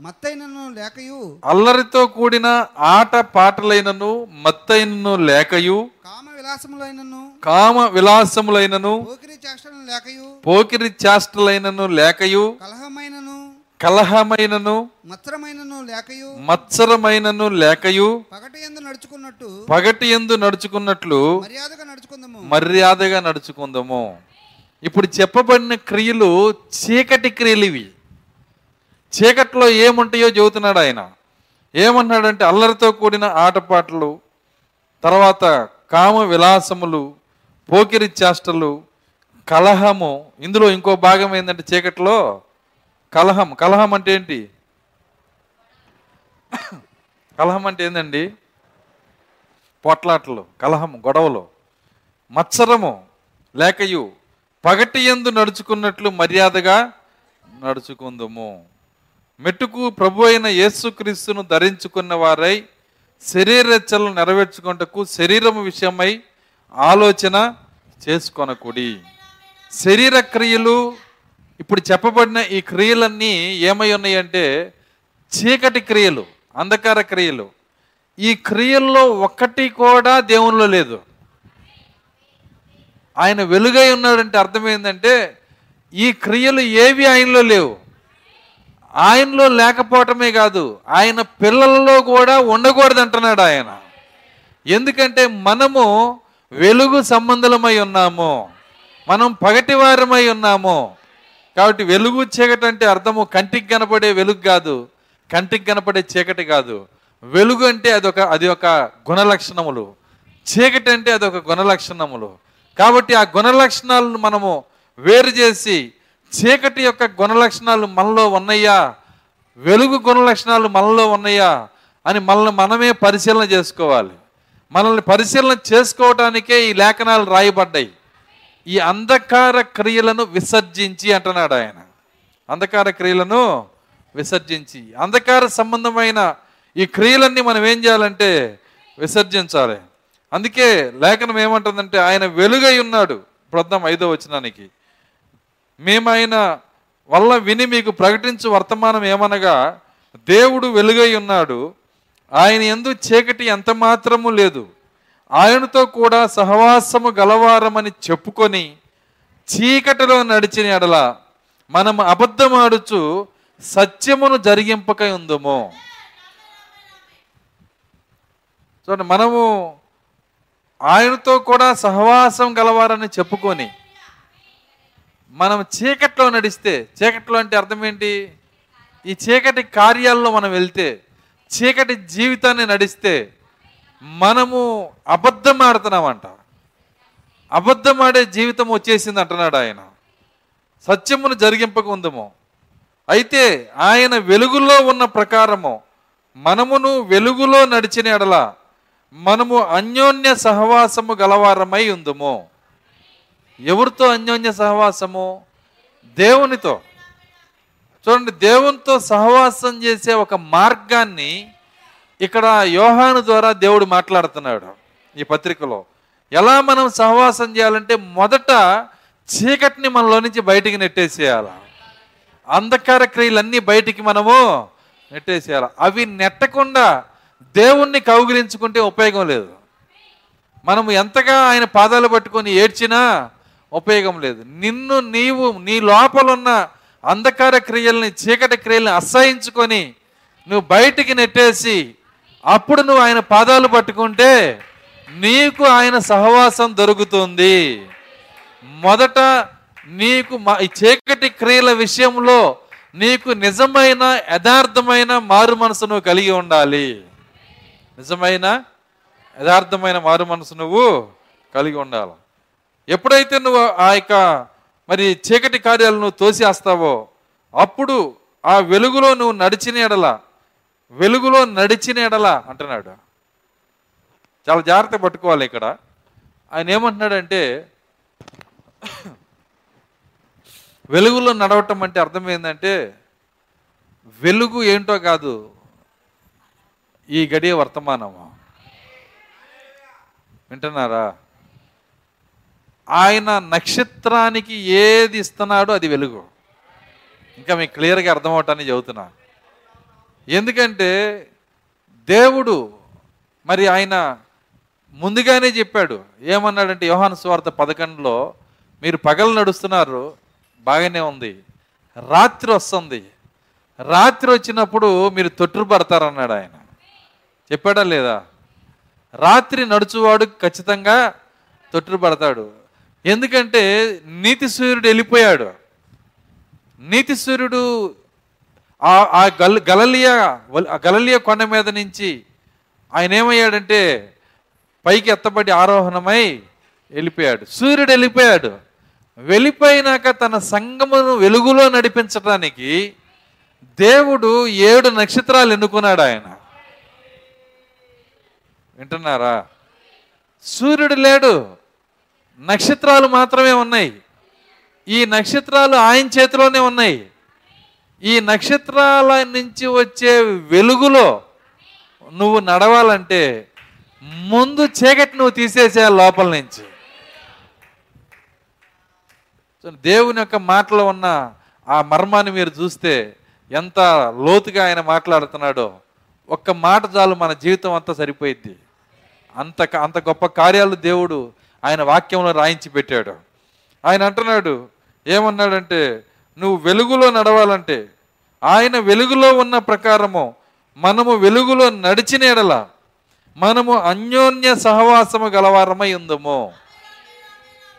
మత్తైనను లేకయు అల్లరితో కూడిన ఆట పాటలైనను మత్తైనను లేకయు కామ విలాసములైనను కామ విలాసములైనను పోకిరి చేష్టలను లేకయు పోకిరి చేష్టలైనను లేకయు కలహమైనను కలహమైనను మత్సరమైనను లేకయు మత్సరమైనను లేకయు పగటి ఎందు నడుచుకున్నట్టు పగటి ఎందు నడుచుకున్నట్లు మర్యాదగా నడుచుకుందాము. మర్యాదగా నడుచుకుందాము. ఇప్పుడు చెప్పబడిన క్రియలు చీకటి క్రియలు ఇవి. చీకట్లో ఏముంటాయో చెబుతున్నాడు ఆయన. ఏమన్నాడంటే అల్లరితో కూడిన ఆటపాటలు తర్వాత కామ విలాసములు పోకిరి చేష్టలు కలహము. ఇందులో ఇంకో భాగం ఏంటంటే చీకట్లో? కలహం. కలహం అంటే ఏంటి? కలహం అంటే ఏందండి? పొట్లాటలు కలహం గొడవలు. మత్సరము లేకయు పగటి ఎందు నడుచుకున్నట్లు మర్యాదగా నడుచుకుందుము. మెట్టుకు ప్రభు అయిన యేసుక్రీస్తును ధరించుకున్న వారై శరీరచ్చలను నెరవేర్చుకుంటకు శరీరము విషయమై ఆలోచన చేసుకొనకుడి. శరీర క్రియలు ఇప్పుడు చెప్పబడిన ఈ క్రియలన్నీ ఏమై ఉన్నాయంటే చీకటి క్రియలు అంధకార క్రియలు. ఈ క్రియల్లో ఒక్కటి కూడా దేవునిలో లేదు. ఆయన వెలుగై ఉన్నాడంటే అర్థం ఏంటంటే ఈ క్రియలు ఏవి ఆయనలో లేవు. ఆయనలో లేకపోవటమే కాదు ఆయన పిల్లలలో కూడా ఉండకూడదు అంటున్నాడు ఆయన. ఎందుకంటే మనము వెలుగు సంబంధులమై ఉన్నాము. మనం పగటివారమై ఉన్నాము. కాబట్టి వెలుగు చీకటి అంటే అర్థము కంటికి కనపడే వెలుగు కాదు కంటికి కనపడే చీకటి కాదు. వెలుగు అంటే అదొక అది ఒక గుణలక్షణములు. చీకటి అంటే అదొక గుణలక్షణములు. కాబట్టి ఆ గుణలక్షణాలను మనము వేరు చేసి చీకటి యొక్క గుణలక్షణాలు మనలో ఉన్నాయా వెలుగు గుణలక్షణాలు మనలో ఉన్నాయా అని మనల్ని మనమే పరిశీలన చేసుకోవాలి. మనల్ని పరిశీలన చేసుకోవటానికే ఈ లేఖనాలు రాయబడ్డాయి. ఈ అంధకార క్రియలను విసర్జించి అంటున్నాడు ఆయన. అంధకార క్రియలను విసర్జించి. అంధకార సంబంధమైన ఈ క్రియలన్నీ మనం ఏం చేయాలంటే విసర్జించాలి. అందుకే లేఖనం ఏమంటుందంటే ఆయన వెలుగై ఉన్నాడు. ప్రథమ ఐదో వచనానికి. మేము ఆయన వల్ల విని మీకు ప్రకటించు వర్తమానం ఏమనగా దేవుడు వెలుగై ఉన్నాడు. ఆయన ఎందు చీకటి ఎంత మాత్రము లేదు. ఆయనతో కూడా సహవాసము గలవారమని చెప్పుకొని చీకటిలో నడిచిన ఎడల మనం అబద్ధమాడుచు సత్యమును జరిగింపక ఉందము. చూడండి మనము ఆయనతో కూడా సహవాసం గలవారని చెప్పుకొని మనం చీకట్లో నడిస్తే చీకట్లో అంటే అర్థం ఏంటి? ఈ చీకటి కార్యాల్లో మనం వెళ్తే చీకటి జీవితాన్ని నడిస్తే మనము అబద్ధం ఆడుతున్నామంట అబద్ధం ఆడే జీవితం వచ్చేసింది అంటున్నాడు ఆయన. సత్యమును జరిగింపకుందము అయితే ఆయన వెలుగులో ఉన్న ప్రకారము మనమును వెలుగులో నడిచిన ఎడల మనము అన్యోన్య సహవాసము గలవారమై ఉందుమో. ఎవరితో అన్యోన్య సహవాసము? దేవునితో. చూడండి దేవునితో సహవాసం చేసే ఒక మార్గాన్ని ఇక్కడ యోహాను ద్వారా దేవుడు మాట్లాడుతున్నాడు ఈ పత్రికలో. ఎలా మనం సహవాసం చేయాలంటే మొదట చీకటిని మనలో నుంచి బయటికి నెట్టేసేయాలి. అంధకార క్రియలన్నీ బయటికి మనము నెట్టేసేయాలి. అవి నెట్టకుండా దేవుణ్ణి కౌగిలించుకుంటే ఉపయోగం లేదు. మనము ఎంతగా ఆయన పాదాలు పట్టుకొని ఏడ్చినా ఉపయోగం లేదు. నిన్ను నీవు నీ లోపల ఉన్న అంధకార క్రియల్ని చీకటి క్రియల్ని అసహించుకొని నువ్వు బయటికి నెట్టేసి అప్పుడు నువ్వు ఆయన పాదాలు పట్టుకుంటే నీకు ఆయన సహవాసం దొరుకుతుంది. మొదట నీకు మా ఈ చీకటి క్రియల విషయంలో నీకు నిజమైన యథార్థమైన మారు మనసు నువ్వు కలిగి ఉండాలి. నిజమైన యథార్థమైన మారు మనసు నువ్వు కలిగి ఉండాలి. ఎప్పుడైతే నువ్వు ఆ యొక్క మరి చీకటి కార్యాలను తోసేస్తావో అప్పుడు ఆ వెలుగులో నువ్వు నడిచిన ఎడల వెలుగులో నడిచిన ఎడల అంటున్నాడు. చాలా జాగ్రత్త పట్టుకోవాలి ఇక్కడ. ఆయన ఏమంటున్నాడంటే వెలుగులో నడవటం అంటే అర్థం ఏంటంటే వెలుగు ఏంటో కాదు ఈ గడియ వర్తమానము. వింటున్నారా? ఆయన నక్షత్రానికి ఏది ఇస్తున్నాడో అది వెలుగు. ఇంకా మీకు క్లియర్గా అర్థమవటాన్ని చెబుతున్నా. ఎందుకంటే దేవుడు మరి ఆయన ముందుగానే చెప్పాడు. ఏమన్నాడంటే యోహాను స్వార్థ పదకొండులో మీరు పగలు నడుస్తున్నారు బాగానే ఉంది. రాత్రి వస్తుంది. రాత్రి వచ్చినప్పుడు మీరు తొట్టుపడతారన్నాడు ఆయన. చెప్పాడా లేదా? రాత్రి నడుచువాడు ఖచ్చితంగా తొట్టుపడతాడు ఎందుకంటే నీతి సూర్యుడు వెళ్ళిపోయాడు. నీతి సూర్యుడు ఆ ఆ గల్ గలలియా ఆ గలలియా కొండ మీద నుంచి ఆయన ఏమయ్యాడంటే పైకి ఎత్తబడి ఆరోహణమై వెళ్ళిపోయాడు. సూర్యుడు వెళ్ళిపోయాడు. వెళ్ళిపోయినాక తన సంగమును వెలుగులో నడిపించడానికి దేవుడు ఏడు నక్షత్రాలు ఎన్నుకున్నాడు ఆయన. వింటున్నారా? సూర్యుడు లేడు. నక్షత్రాలు మాత్రమే ఉన్నాయి. ఈ నక్షత్రాలు ఆయన చేతిలోనే ఉన్నాయి. ఈ నక్షత్రాల నుంచి వచ్చే వెలుగులో నువ్వు నడవాలంటే ముందు చీకటి నువ్వు తీసేసేయాలి లోపల నుంచి. దేవుని యొక్క మాటలో ఉన్న ఆ మర్మాన్ని మీరు చూస్తే ఎంత లోతుగా ఆయన మాట్లాడుతున్నాడో. ఒక్క మాట చాలు మన జీవితం అంతా సరిపోయిద్ది. అంత అంత గొప్ప కార్యాలు దేవుడు ఆయన వాక్యంలో రాయించి పెట్టాడు. ఆయన అంటున్నాడు ఏమన్నాడంటే నువ్వు వెలుగులో నడవాలంటే ఆయన వెలుగులో ఉన్న ప్రకారము మనము వెలుగులో నడిచిన ఎడల మనము అన్యోన్య సహవాసము గలవారమై ఉందము.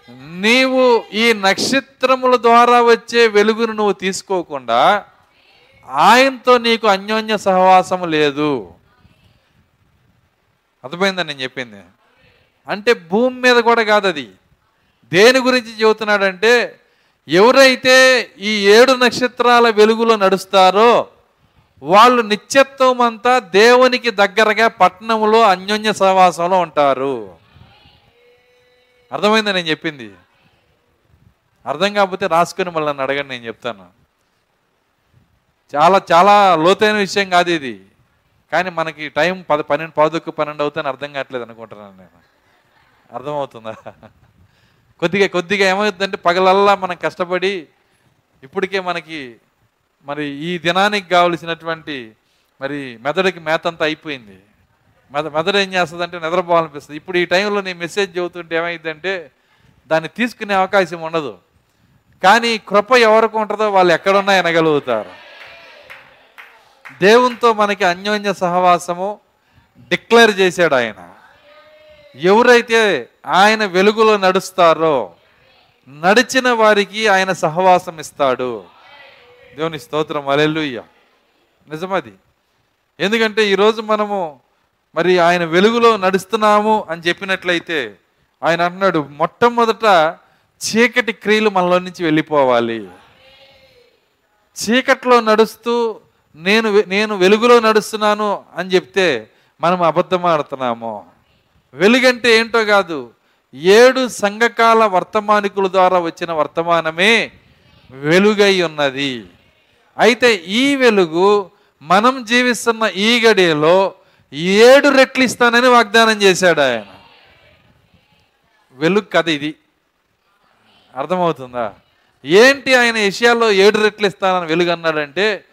నీవు ఈ నక్షత్రముల ద్వారా వచ్చే వెలుగును నువ్వు తీసుకోకుండా ఆయనతో నీకు అన్యోన్య సహవాసము లేదు. అర్థమైందని నేను చెప్పింది? అంటే భూమి మీద కూడా కాదు అది. దేని గురించి చెబుతున్నాడంటే ఎవరైతే ఈ ఏడు నక్షత్రాల వెలుగులో నడుస్తారో వాళ్ళు నిత్యత్వం అంతా దేవునికి దగ్గరగా పట్టణంలో అన్యోన్య సహవాసంలో ఉంటారు. అర్థమైందా నేను చెప్పింది? అర్థం కాకపోతే రాసుకొని మళ్ళీ నన్ను అడగండి నేను చెప్తాను. చాలా చాలా లోతైన విషయం కాదు ఇది. కానీ మనకి టైం పద పన్నెండు పదొక్కు పన్నెండు అవుతాను అర్థం కావట్లేదు అనుకుంటున్నాను నేను. అర్థమవుతుందా? కొద్దిగా కొద్దిగా ఏమవుతుందంటే పగలల్లా మనం కష్టపడి ఇప్పటికే మనకి మరి ఈ దినానికి కావలసినటువంటి మరి మెదడుకి మేత అంతా అయిపోయింది. మెద మెదడు ఏం చేస్తుందంటే నిద్రపోవాలనిపిస్తుంది. ఇప్పుడు ఈ టైంలో నేను మెసేజ్ చెబుతుంటే ఏమైందంటే దాన్ని తీసుకునే అవకాశం ఉండదు. కానీ కృప ఎవరికి ఉంటుందో వాళ్ళు ఎక్కడున్నా వినగలుగుతారు. దేవునితో మనకి అన్యోన్య సహవాసము డిక్లేర్ చేశాడు ఆయన. ఎవరైతే ఆయన వెలుగులో నడుస్తారో నడిచిన వారికి ఆయన సహవాసం ఇస్తాడు. దేవుని స్తోత్రం. అలెల్లుయ్య నిజమది. ఎందుకంటే ఈరోజు మనము మరి ఆయన వెలుగులో నడుస్తున్నాము అని చెప్పినట్లయితే ఆయన అన్నాడు మొట్టమొదట చీకటి క్రియలు మనలో నుంచి వెళ్ళిపోవాలి. చీకట్లో నడుస్తూ నేను నేను వెలుగులో నడుస్తున్నాను అని చెప్తే మనం అబద్ధం ఆడుతున్నాము? వెలుగంటే ఏంటో కాదు ఏడు సంఘకాల వర్తమానికుల ద్వారా వచ్చిన వర్తమానమే వెలుగై ఉన్నది. అయితే ఈ వెలుగు మనం జీవిస్తున్న ఈ గడియలో ఏడు రెట్లు ఇస్తానని వాగ్దానం చేశాడు ఆయన. వెలుగు కథ ఇది. అర్థమవుతుందా? ఏంటి ఆయన ఏషియాలో ఏడు రెట్లు ఇస్తానని వెలుగు అన్నాడంటే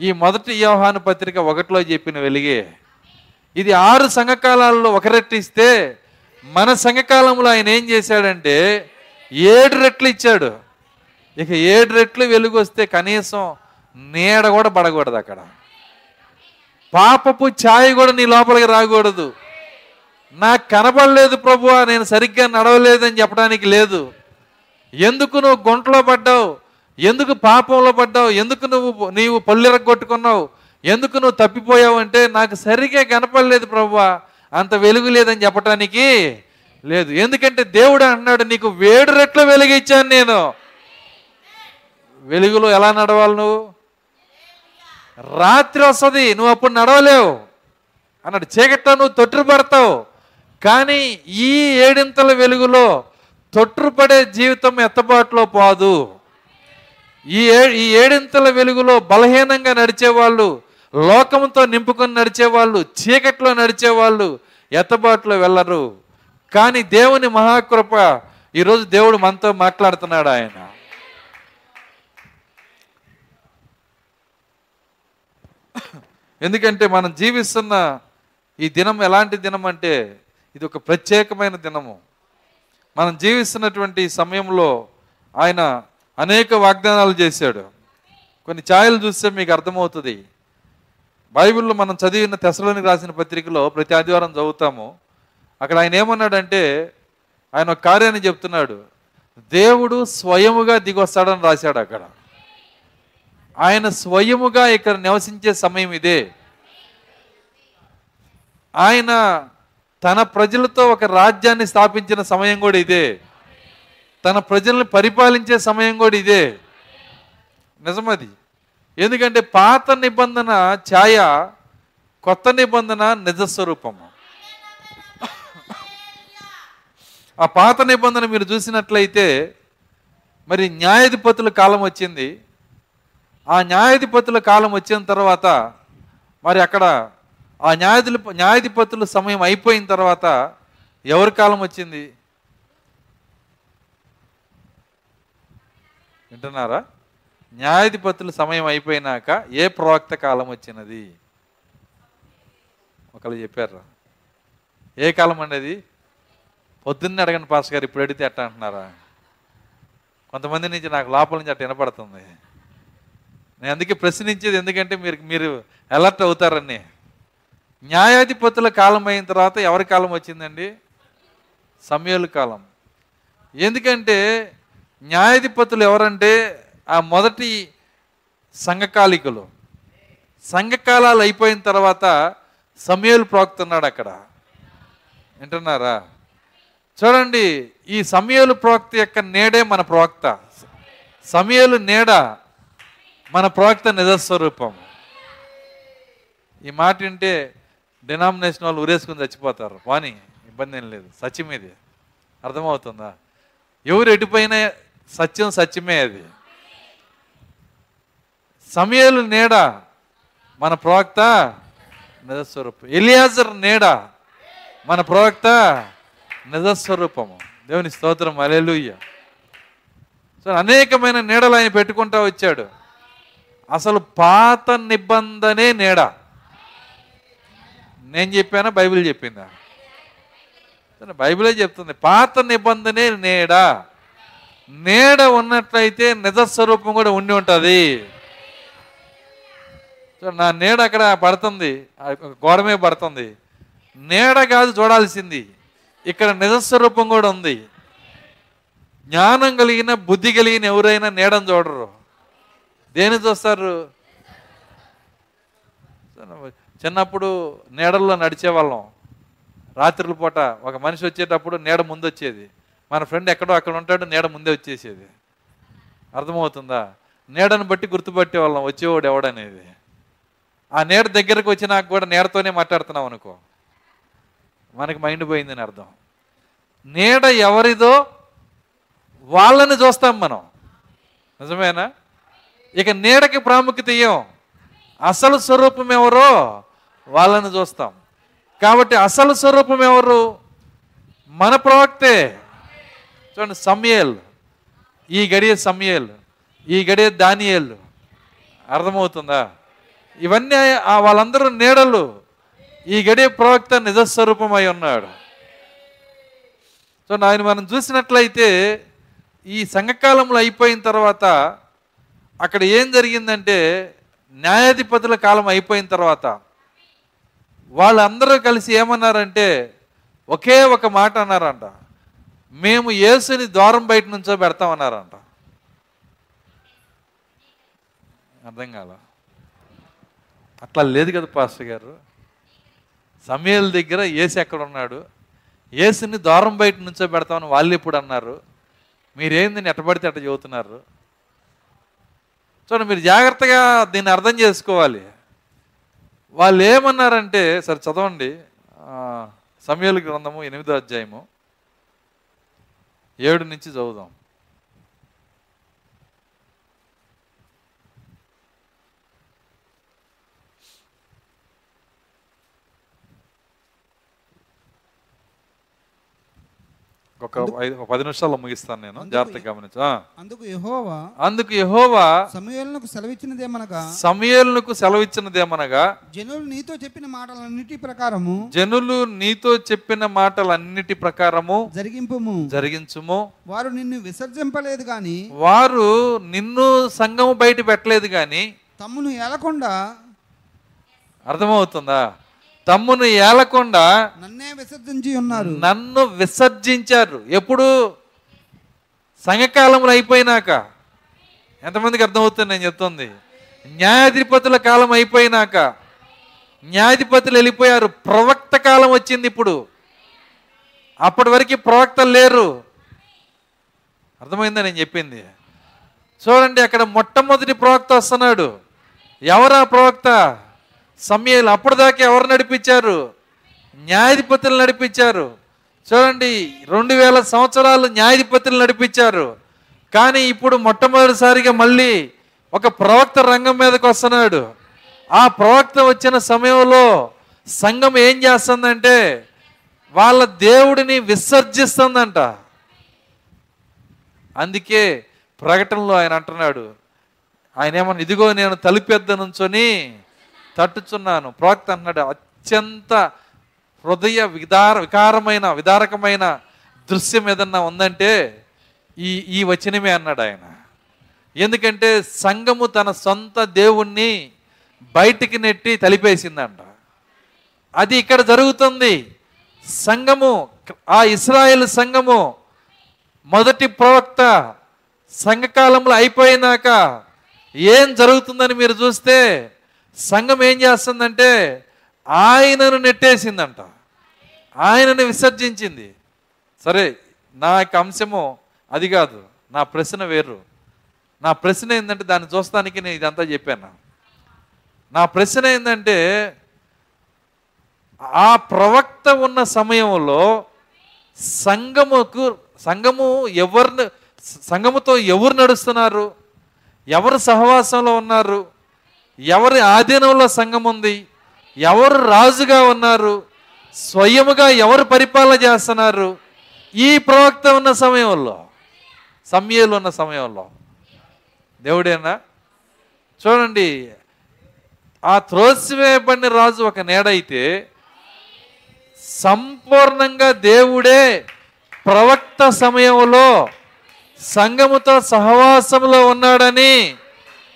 ఈ మొదటి వ్యవహాన పత్రిక ఒకటిలో చెప్పిన వెలుగే. ఇది ఆరు సంఘకాలాల్లో ఒక రెట్లు ఇస్తే మన సంఘకాలంలో ఆయన ఏం చేశాడంటే ఏడు రెట్లు ఇచ్చాడు. ఇక ఏడు రెట్లు వెలుగు వస్తే కనీసం నీడ కూడా పడకూడదు అక్కడ. పాపపు ఛాయ కూడా నీ లోపలికి రాకూడదు. నాకు కనబడలేదు ప్రభువా నేను సరిగ్గా నడవలేదని చెప్పడానికి లేదు. ఎందుకు నువ్వు గుంటలో పడ్డావు? ఎందుకు పాపంలో పడ్డావు? ఎందుకు నువ్వు నీవు పళ్ళెరగొట్టుకున్నావు ఎందుకు నువ్వు తప్పిపోయావంటే నాకు సరిగ్గా కనపడలేదు ప్రభువా అంత వెలుగు లేదని చెప్పటానికి లేదు. ఎందుకంటే దేవుడు అన్నాడు నీకు వేడు రెట్లు వెలుగిచ్చాను నేను. వెలుగులో ఎలా నడవాలి నువ్వు? రాత్రి వస్తుంది నువ్వు అప్పుడు నడవలేవు. అన్నాడు చీకట్లో నువ్వు తొట్టుపడతావు కానీ ఈ ఏడింతల వెలుగులో తొట్టుపడే జీవితం ఎత్తబాటులో పోదు. ఈ ఏ ఈ ఏడింతల వెలుగులో బలహీనంగా నడిచేవాళ్ళు లోకంతో నింపుకొని నడిచేవాళ్ళు చీకట్లో నడిచేవాళ్ళు ఎత్తబాటులో వెళ్ళరు. కానీ దేవుని మహాకృప ఈరోజు దేవుడు మనతో మాట్లాడుతున్నాడు ఆయన. ఎందుకంటే మనం జీవిస్తున్న ఈ దినం ఎలాంటి దినం అంటే ఇది ఒక ప్రత్యేకమైన దినము. మనం జీవిస్తున్నటువంటి సమయంలో ఆయన అనేక వాగ్దానాలు చేశాడు. కొన్ని ఛాయలు చూస్తే మీకు అర్థమవుతుంది. బైబిల్లో మనం చదివిన తెసలోనికి రాసిన పత్రికలో ప్రతి ఆదివారం చదువుతాము. అక్కడ ఆయన ఏమన్నాడంటే ఆయన ఒక కార్యాన్ని చెప్తున్నాడు. దేవుడు స్వయముగా దిగొస్తాడని రాశాడు అక్కడ. ఆయన స్వయముగా ఇక్కడ నివసించే సమయం ఇదే. ఆయన తన ప్రజలతో ఒక రాజ్యాన్ని స్థాపించిన సమయం కూడా ఇదే. తన ప్రజల్ని పరిపాలించే సమయం కూడా ఇదే. నిజమది. ఎందుకంటే పాత నిబంధన ఛాయ కొత్త నిబంధన నిజస్వరూపము ఆ పాత నిబంధన మీరు చూసినట్లయితే మరి న్యాయాధిపతుల కాలం వచ్చింది. ఆ న్యాయాధిపతుల కాలం వచ్చిన తర్వాత మరి అక్కడ ఆ న్యాయాధులు న్యాయాధిపతుల సమయం అయిపోయిన తర్వాత ఎవరి కాలం వచ్చింది? వింటున్నారా? న్యాయాధిపతుల సమయం అయిపోయినాక ఏ ప్రవక్త కాలం వచ్చినది? ఒకళ్ళు చెప్పారు ఏ కాలం అండి అది పొద్దున్నే అడగండి పాస్ గారు ఇప్పుడు అడిగితే ఎట్ట అంటున్నారా? కొంతమంది నుంచి నాకు లోపల నుంచి అట్ట వినపడుతుంది. నేను అందుకే ప్రశ్నించేది ఎందుకంటే మీరు మీరు అలర్ట్ అవుతారని. న్యాయాధిపతుల కాలం అయిన తర్వాత ఎవరి కాలం వచ్చిందండి? సమయాల కాలం. ఎందుకంటే న్యాయాధిపతులు ఎవరంటే ఆ మొదటి సంఘకాలికులు. సంఘకాలాలు అయిపోయిన తర్వాత సమయలు ప్రోక్తున్నాడు అక్కడ. వింటున్నారా? చూడండి ఈ సమయలు ప్రవక్త యొక్క నేడే మన ప్రవక్త. సమయలు నీడ మన ప్రవక్త నిజస్వరూపం. ఈ మాట వింటే డినామినేషన్ వాళ్ళు ఉరేసుకుని చచ్చిపోతారు. వాని ఇబ్బంది ఏం లేదు. సత్యం ఇది. అర్థమవుతుందా? ఎవరు ఎటుపోయినా సత్యం సత్యమే అది. సమయలు నీడ మన ప్రవక్త నిజస్వరూపం. ఎలియాజర్ నీడ మన ప్రవక్త నిజస్వరూపము. దేవుని స్తోత్రం అలెలుయ్య సో అనేకమైన నీడలు ఆయన పెట్టుకుంటా వచ్చాడు. అసలు పాత నిబంధనే నీడ. నేను చెప్పానా? బైబిల్ చెప్పిందా? బైబిలే చెప్తుంది. పాత నిబంధనే నీడ. నీడ ఉన్నట్లయితే నిజస్వరూపం కూడా ఉండి ఉంటుంది. సో నా నీడ అక్కడ పడుతుంది. గోడ మీద పడుతుంది. నీడ కాదు చూడాల్సింది. ఇక్కడ నిజస్వరూపం కూడా ఉంది. జ్ఞానం కలిగిన బుద్ధి కలిగిన ఎవరైనా నీడని చూడరు. దేని చూస్తారు చిన్నప్పుడు నీడల్లో నడిచేవాళ్ళం. రాత్రుల పూట ఒక మనిషి వచ్చేటప్పుడు నీడ ముందు వచ్చేది. మన ఫ్రెండ్ ఎక్కడో అక్కడ ఉంటాడు నీడ ముందే వచ్చేసేది. అర్థమవుతుందా? నీడను బట్టి గుర్తుపట్టే వాళ్ళం వచ్చేవాడు ఎవడనేది. ఆ నీడ దగ్గరకు వచ్చినాక కూడా నీడతోనే మాట్లాడుతున్నాం అనుకో. మనకి మైండ్ పోయిందని అర్థం. నీడ ఎవరిదో వాళ్ళని చూస్తాం మనం. నిజమేనా? ఇక నీడకి ప్రాముఖ్యత ఇయ్యం అసలు స్వరూపం ఎవరో వాళ్ళని చూస్తాం. కాబట్టి అసలు స్వరూపం ఎవరు? మన ప్రవక్తే. చూడండి సమయల్. ఈ గడియ సమయల్. ఈ గడియ దానియల్. అర్థమవుతుందా? ఇవన్నీ వాళ్ళందరూ నీడలు. ఈ గడియ ప్రవక్త నిజస్వరూపమై ఉన్నాడు. సో ఆయన మనం చూసినట్లయితే ఈ సంఘకాలంలో అయిపోయిన తర్వాత అక్కడ ఏం జరిగిందంటే న్యాయాధిపతుల కాలం అయిపోయిన తర్వాత వాళ్ళందరూ కలిసి ఏమన్నారంటే ఒకే ఒక మాట అన్నారంట. మేము యేసుని ద్వారం బయట నుంచో పెడతామన్నారంట. అర్థం కాల? అట్లా లేదు కదా పాస్టర్ గారు. సమయాల దగ్గర ఏసీ ఎక్కడ ఉన్నాడు ఏసుని దూరం బయట నుంచో పెడతామని వాళ్ళు ఎప్పుడు అన్నారు? మీరేంది ఎట్టబడితే అట్ట చదువుతున్నారు చూడండి మీరు జాగ్రత్తగా దీన్ని అర్థం చేసుకోవాలి. వాళ్ళు ఏమన్నారంటే సరే చదవండి. సమయాల గ్రంథము ఎనిమిదో అధ్యాయము ఏడు నుంచి చదువుదాం. ఒక పది నిమిషాల్లో ముగిస్తాను నేను. జాగ్రత్తగా గమనించు. అందుకు యెహోవా అందుకు యెహోవా సమూయేలునకు సెలవిచ్చినదేమనగా సమయలకు సెలవిచ్చినదేమనగా జనులు నీతో చెప్పిన మాటలన్నిటి ప్రకారము జనులు నీతో చెప్పిన మాటలన్నిటి ప్రకారము జరిగింపుము. జరిగించుము. వారు నిన్ను విసర్జింపలేదు గాని వారు నిన్ను సంఘము బయట పెట్టలేదు కానీ తమ్మును ఏలకుండా అర్థమవుతుందా? తమ్మును ఏలకుండా నన్నే విసర్జించి ఉన్నారు. నన్ను విసర్జించారు. ఎప్పుడు? సంఘకాలంలో అయిపోయినాక. ఎంతమందికి అర్థమవుతుంది నేను చెప్తుంది? న్యాయాధిపతుల కాలం అయిపోయినాక. న్యాయాధిపతులు వెళ్ళిపోయారు. ప్రవక్త కాలం వచ్చింది ఇప్పుడు. అప్పటి వరకు ప్రవక్తలు లేరు. అర్థమైందా నేను చెప్పింది? చూడండి అక్కడ మొట్టమొదటి ప్రవక్త వస్తున్నాడు. ఎవరా ప్రవక్త? సమయాలు అప్పటిదాకా ఎవరు నడిపించారు? న్యాయాధిపతులు నడిపించారు. చూడండి రెండు వేల సంవత్సరాలు న్యాయాధిపతులు నడిపించారు. కానీ ఇప్పుడు మొట్టమొదటిసారిగా మళ్ళీ ఒక ప్రవక్త రంగం మీదకి వస్తున్నాడు. ఆ ప్రవక్త వచ్చిన సమయంలో సంఘం ఏం చేస్తుందంటే వాళ్ళ దేవుడిని విసర్జిస్తుందంట. అందుకే ప్రకటనలో ఆయన అంటున్నాడు ఆయన ఏమన్నా ఇదిగో నేను తలుపెద్ద నుంచొని తట్టుచున్నాను. ప్రవక్త అన్నాడు అత్యంత హృదయ విదార వికారమైన విదారకమైన దృశ్యం ఏదన్నా ఉందంటే ఈ ఈ వచనమే అన్నాడు ఆయన. ఎందుకంటే సంఘము తన సొంత దేవుణ్ణి బయటికి నెట్టి తలిపేసిందంట. అది ఇక్కడ జరుగుతుంది. సంఘము ఆ ఇస్రాయేల్ సంఘము మొదటి ప్రవక్త సంఘకాలంలో అయిపోయినాక ఏం జరుగుతుందని మీరు చూస్తే సంఘం ఏం చేస్తుందంటే ఆయనను నెట్టేసిందంట. ఆయనను విసర్జించింది. సరే నా యొక్క అంశము అది కాదు. నా ప్రశ్న వేరు. నా ప్రశ్న ఏంటంటే దాన్ని చూస్తానికి నేను ఇదంతా చెప్పాను. నా ప్రశ్న ఏంటంటే ఆ ప్రవక్త ఉన్న సమయంలో సంఘముకు సంఘము ఎవరిని సంఘముతో ఎవరు నడుస్తున్నారు? ఎవరు సహవాసంలో ఉన్నారు? ఎవరి ఆధీనంలో సంఘం ఉంది ఎవరు రాజుగా ఉన్నారు స్వయముగా ఎవరు పరిపాలన చేస్తున్నారు ఈ ప్రవక్త ఉన్న సమయంలో సమయాలు ఉన్న సమయంలో. దేవుడేనా? చూడండి ఆ త్రోసివేయబడిన రాజు ఒక నేడైతే సంపూర్ణంగా దేవుడే ప్రవక్త సమయంలో సంఘముతో సహవాసంలో ఉన్నాడని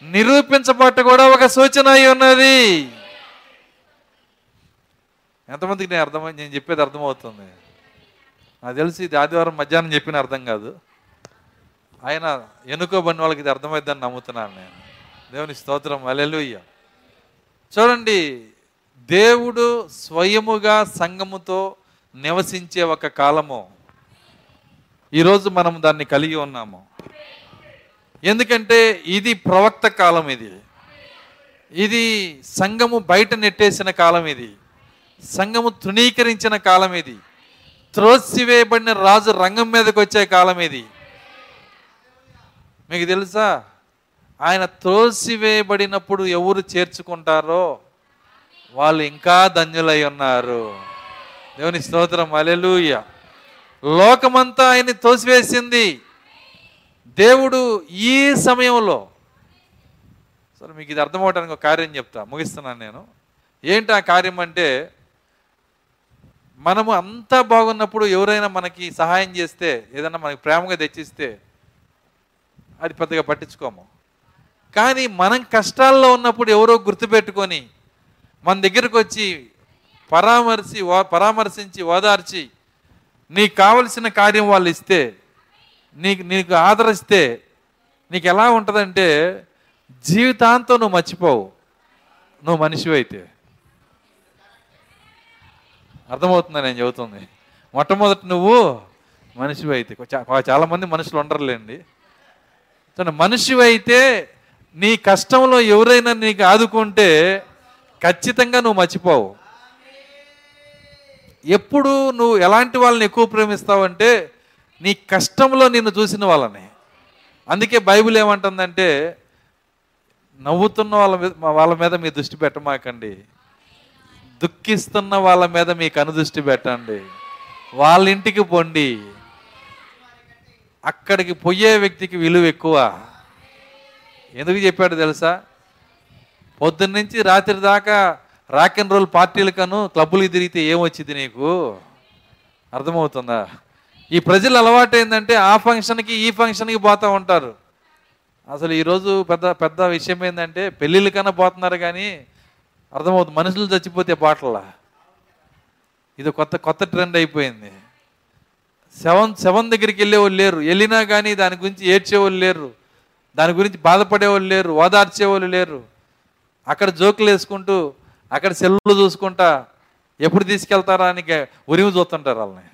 నిరూపించబట్ట కూడా ఒక సూచన అయి ఉన్నది. ఎంతమందికి నేను అర్థమై నేను చెప్పేది అర్థమవుతుంది? నాకు తెలిసి ఇది ఆదివారం మధ్యాహ్నం చెప్పిన అర్థం కాదు. ఆయన ఎన్నుకోబడిన వాళ్ళకి ఇది అర్థమైద్దని నమ్ముతున్నాను నేను. దేవుని స్తోత్రం. అలెలుయ్య చూడండి దేవుడు స్వయముగా సంఘముతో నివసించే ఒక కాలము. ఈరోజు మనం దాన్ని కలిగి ఉన్నాము. ఎందుకంటే ఇది ప్రవక్త కాలం ఇది. ఇది సంఘము బయట నెట్టేసిన కాలం ఇది. సంఘము తృణీకరించిన కాలం ఇది. త్రోసివేయబడిన రాజు రంగం మీదకి వచ్చే కాలం ఇది. మీకు తెలుసా? ఆయన త్రోసివేయబడినప్పుడు ఎవరు చేర్చుకుంటారో వాళ్ళు ఇంకా ధన్యులై ఉన్నారు. దేవుని స్తోత్రం. అలెలుయ లోకమంతా ఆయన్ని తోసివేసింది దేవుడు ఈ సమయంలో సరే మీకు ఇది అర్థమవడానికి ఒక కార్యం చెప్తా ముగిస్తున్నాను నేను. ఏంటి ఆ కార్యం అంటే మనము అంతా బాగున్నప్పుడు ఎవరైనా మనకి సహాయం చేస్తే ఏదైనా మనకి ప్రేమగా తెచ్చిస్తే అది పెద్దగా పట్టించుకోము. కానీ మనం కష్టాల్లో ఉన్నప్పుడు ఎవరో గుర్తుపెట్టుకొని మన దగ్గరకు వచ్చి పరామర్శి పరామర్శించి ఓదార్చి నీకు కావలసిన కార్యం వాళ్ళు ఇస్తే నీకు నీకు ఆదరిస్తే నీకు ఎలా ఉంటుందంటే జీవితాంతం నువ్వు మర్చిపోవు. నువ్వు మనిషివి అయితే. అర్థమవుతుందా నేను చెబుతుంది? మొట్టమొదటి నువ్వు మనిషివి అయితే. చాలా మంది మనుషులు ఉండరులేండి. తన మనిషివి అయితే నీ కష్టంలో ఎవరైనా నీకు ఆదుకుంటే ఖచ్చితంగా నువ్వు మర్చిపోవు. ఎప్పుడు నువ్వు ఎలాంటి వాళ్ళని ఎక్కువ ప్రేమిస్తావంటే నీ కష్టంలో నిన్ను చూసిన వాళ్ళని. అందుకే బైబిల్ ఏమంటుందంటే నవ్వుతున్న వాళ్ళ మీద వాళ్ళ మీద మీ దృష్టి పెట్టమాకండి. దుఃఖిస్తున్న వాళ్ళ మీద మీ కనుదృష్టి పెట్టండి. వాళ్ళ ఇంటికి పొండి. అక్కడికి పోయే వ్యక్తికి విలువ ఎక్కువ. ఎందుకు చెప్పాడు తెలుసా? పొద్దున్నుంచి రాత్రి దాకా రాక్ అండ్ రోల్ పార్టీలకను క్లబ్బులు తిరిగితే ఏమొచ్చింది నీకు? అర్థమవుతుందా? ఈ ప్రజలు అలవాటు ఏంటంటే ఆ ఫంక్షన్కి ఈ ఫంక్షన్కి పోతూ ఉంటారు. అసలు ఈరోజు పెద్ద పెద్ద విషయం ఏంటంటే పెళ్ళిళ్ళకన్నా పోతున్నారు కానీ అర్థమవుతుంది. మనుషులు చచ్చిపోతే పాటలా ఇది కొత్త కొత్త ట్రెండ్ అయిపోయింది. సెవెన్ సెవెన్ దగ్గరికి వెళ్ళేవాళ్ళు లేరు. వెళ్ళినా కానీ దాని గురించి ఏడ్చేవాళ్ళు లేరు. దాని గురించి బాధపడేవాళ్ళు లేరు. ఓదార్చేవాళ్ళు లేరు. అక్కడ జోకులు వేసుకుంటూ అక్కడ సెల్లు చూసుకుంటా ఎప్పుడు తీసుకెళ్తారా అని ఉరిమి చూస్తుంటారు వాళ్ళని.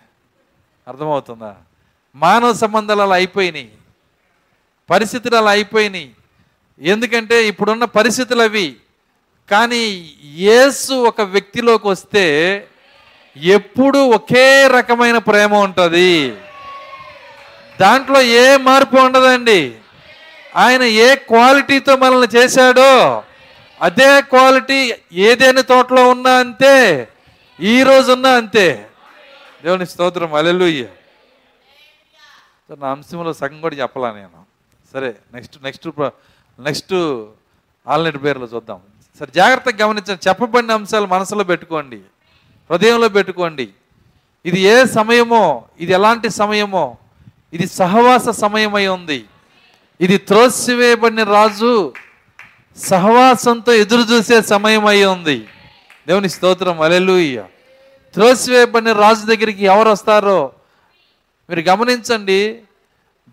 అర్థమవుతుందా? మానవ సంబంధాలు అలా అయిపోయినాయి. పరిస్థితులు అలా అయిపోయినాయి. ఎందుకంటే ఇప్పుడున్న పరిస్థితులు అవి. కానీ యేసు ఒక వ్యక్తిలోకి వస్తే ఎప్పుడు ఒకే రకమైన ప్రేమ ఉంటుంది. దాంట్లో ఏ మార్పు ఉండదండి. ఆయన ఏ క్వాలిటీతో మనల్ని చేశాడో అదే క్వాలిటీ ఏదైనా తోటలో ఉన్నా అంతే ఈ రోజు ఉన్నా అంతే. దేవుని స్తోత్రం అలెలుయ్య నా అంశంలో సగం కూడా చెప్పలా నేను. సరే నెక్స్ట్ నెక్స్ట్ నెక్స్ట్ ఆల్నెట్ పేర్లో చూద్దాం. సరే జాగ్రత్తగా గమనించండి. చెప్పబడిన అంశాలు మనసులో పెట్టుకోండి. హృదయంలో పెట్టుకోండి. ఇది ఏ సమయమో ఇది ఎలాంటి సమయమో ఇది సహవాస సమయమై ఉంది. ఇది త్రోసివేయబడిన రాజు సహవాసంతో ఎదురు చూసే సమయం అయి ఉంది. దేవుని స్తోత్రం అలెలుయ్య త్రోసివేయబడిన రాజు దగ్గరికి ఎవరు వస్తారో మీరు గమనించండి.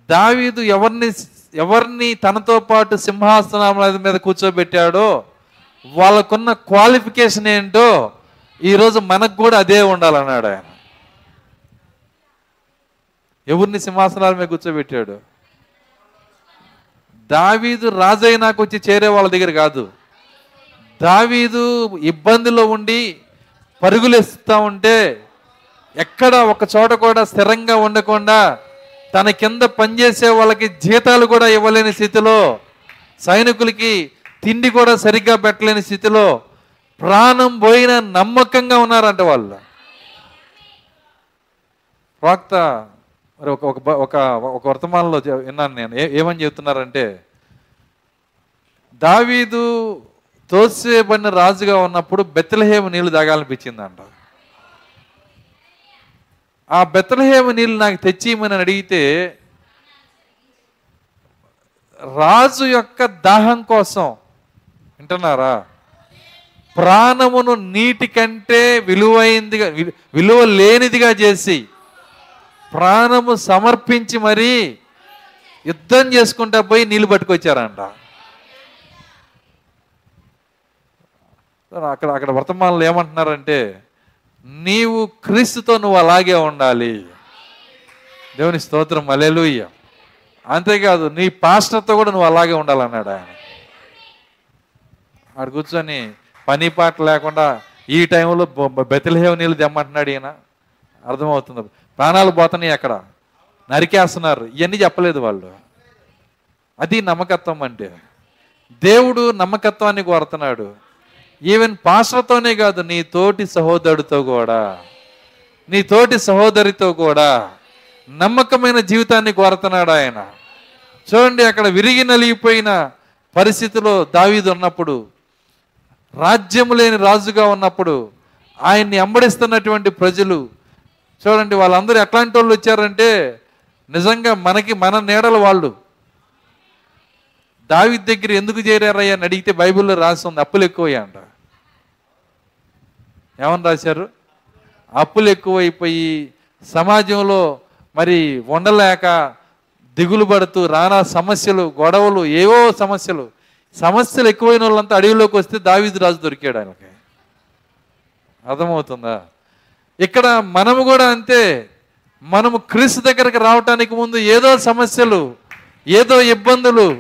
దావీదు ఎవరిని ఎవరిని తనతో పాటు సింహాసనం మీద కూర్చోబెట్టాడో వాళ్ళకున్న క్వాలిఫికేషన్ ఏంటో ఈరోజు మనకు కూడా అదే ఉండాలన్నాడు ఆయన. ఎవరిని సింహాసనాల మీద కూర్చోబెట్టాడు? దావీదు రాజైనాకు వచ్చి చేరే వాళ్ళ దగ్గర కాదు. దావీదు ఇబ్బందిలో ఉండి పరుగులేస్తూ ఉంటే ఎక్కడ ఒక చోట కూడా స్థిరంగా ఉండకుండా తన కింద పనిచేసే వాళ్ళకి జీతాలు కూడా ఇవ్వలేని స్థితిలో సైనికులకి తిండి కూడా సరిగ్గా పెట్టలేని స్థితిలో ప్రాణం పోయిన నమ్మకంగా ఉన్నారంట వాళ్ళు. ప్రాక్త మరి ఒక ఒక ఒక ఒక వర్తమానంలో విన్నాను నేను. ఏమని చెప్తున్నారంటే దావీదు తోసేయబడిన రాజుగా ఉన్నప్పుడు బెత్తలహేమ నీళ్ళు తాగాలనిపించిందంట. ఆ బెత్తలహేమ నీళ్ళు నాకు తెచ్చిమని అడిగితే రాజు యొక్క దాహం కోసం వింటున్నారా? ప్రాణమును నీటి కంటే విలువైందిగా వి- విలువ లేనిదిగా చేసి ప్రాణము సమర్పించి మరీ యుద్ధం చేసుకుంటా పోయి నీళ్ళు పట్టుకొచ్చారంట. అక్కడ అక్కడ వర్తమానంలో ఏమంటున్నారంటే నీవు క్రీస్తుతో నువ్వు అలాగే ఉండాలి. దేవుని స్తోత్రం అలెలుయ్య అంతేకాదు నీ పాస్టర్తో కూడా నువ్వు అలాగే ఉండాలన్నాడు ఆయన. ఆడు కూర్చొని పని పాట లేకుండా ఈ టైంలో బెతలహేవ నీళ్ళు తెమ్మంటున్నాడు ఈయన. అర్థమవుతుంది. ప్రాణాలు పోతున్నాయి అక్కడ. నరికేస్తున్నారు. ఇవన్నీ చెప్పలేదు వాళ్ళు. అది నమ్మకత్వం అంటే. దేవుడు నమ్మకత్వాన్ని కోరుతున్నాడు. ఈవెన్ పాస్టర్తోనే కాదు నీ తోటి సహోదరుడితో కూడా. నీ తోటి సహోదరితో కూడా. నమ్మకమైన జీవితాన్ని కోరుతున్నాడు ఆయన. చూడండి అక్కడ విరిగి నలిగిపోయిన పరిస్థితిలో దావీదు ఉన్నప్పుడు రాజ్యం లేని రాజుగా ఉన్నప్పుడు ఆయన్ని అంబడిస్తున్నటువంటి ప్రజలు చూడండి వాళ్ళందరూ ఎట్లాంటి వాళ్ళు వచ్చారంటే నిజంగా మనకి మన నీడలు వాళ్ళు. దావి దగ్గర ఎందుకు చేరారయ్యా అని అడిగితే బైబిల్లో రాసి ఉంది అప్పులు ఎక్కువయ్యా అంటారు ఏమని రాశారు? అప్పులు ఎక్కువైపోయి సమాజంలో మరి ఉండలేక దిగులు పడుతూ రానా సమస్యలు గొడవలు ఏవో సమస్యలు. సమస్యలు ఎక్కువైన వాళ్ళంతా అడవిలోకి వస్తే దావీదు రాజు దొరికాడు ఆయనకి అర్థమవుతుందా? ఇక్కడ మనము కూడా అంతే. మనము క్రీస్తు దగ్గరకు రావటానికి ముందు ఏదో సమస్యలు ఏదో ఇబ్బందులు.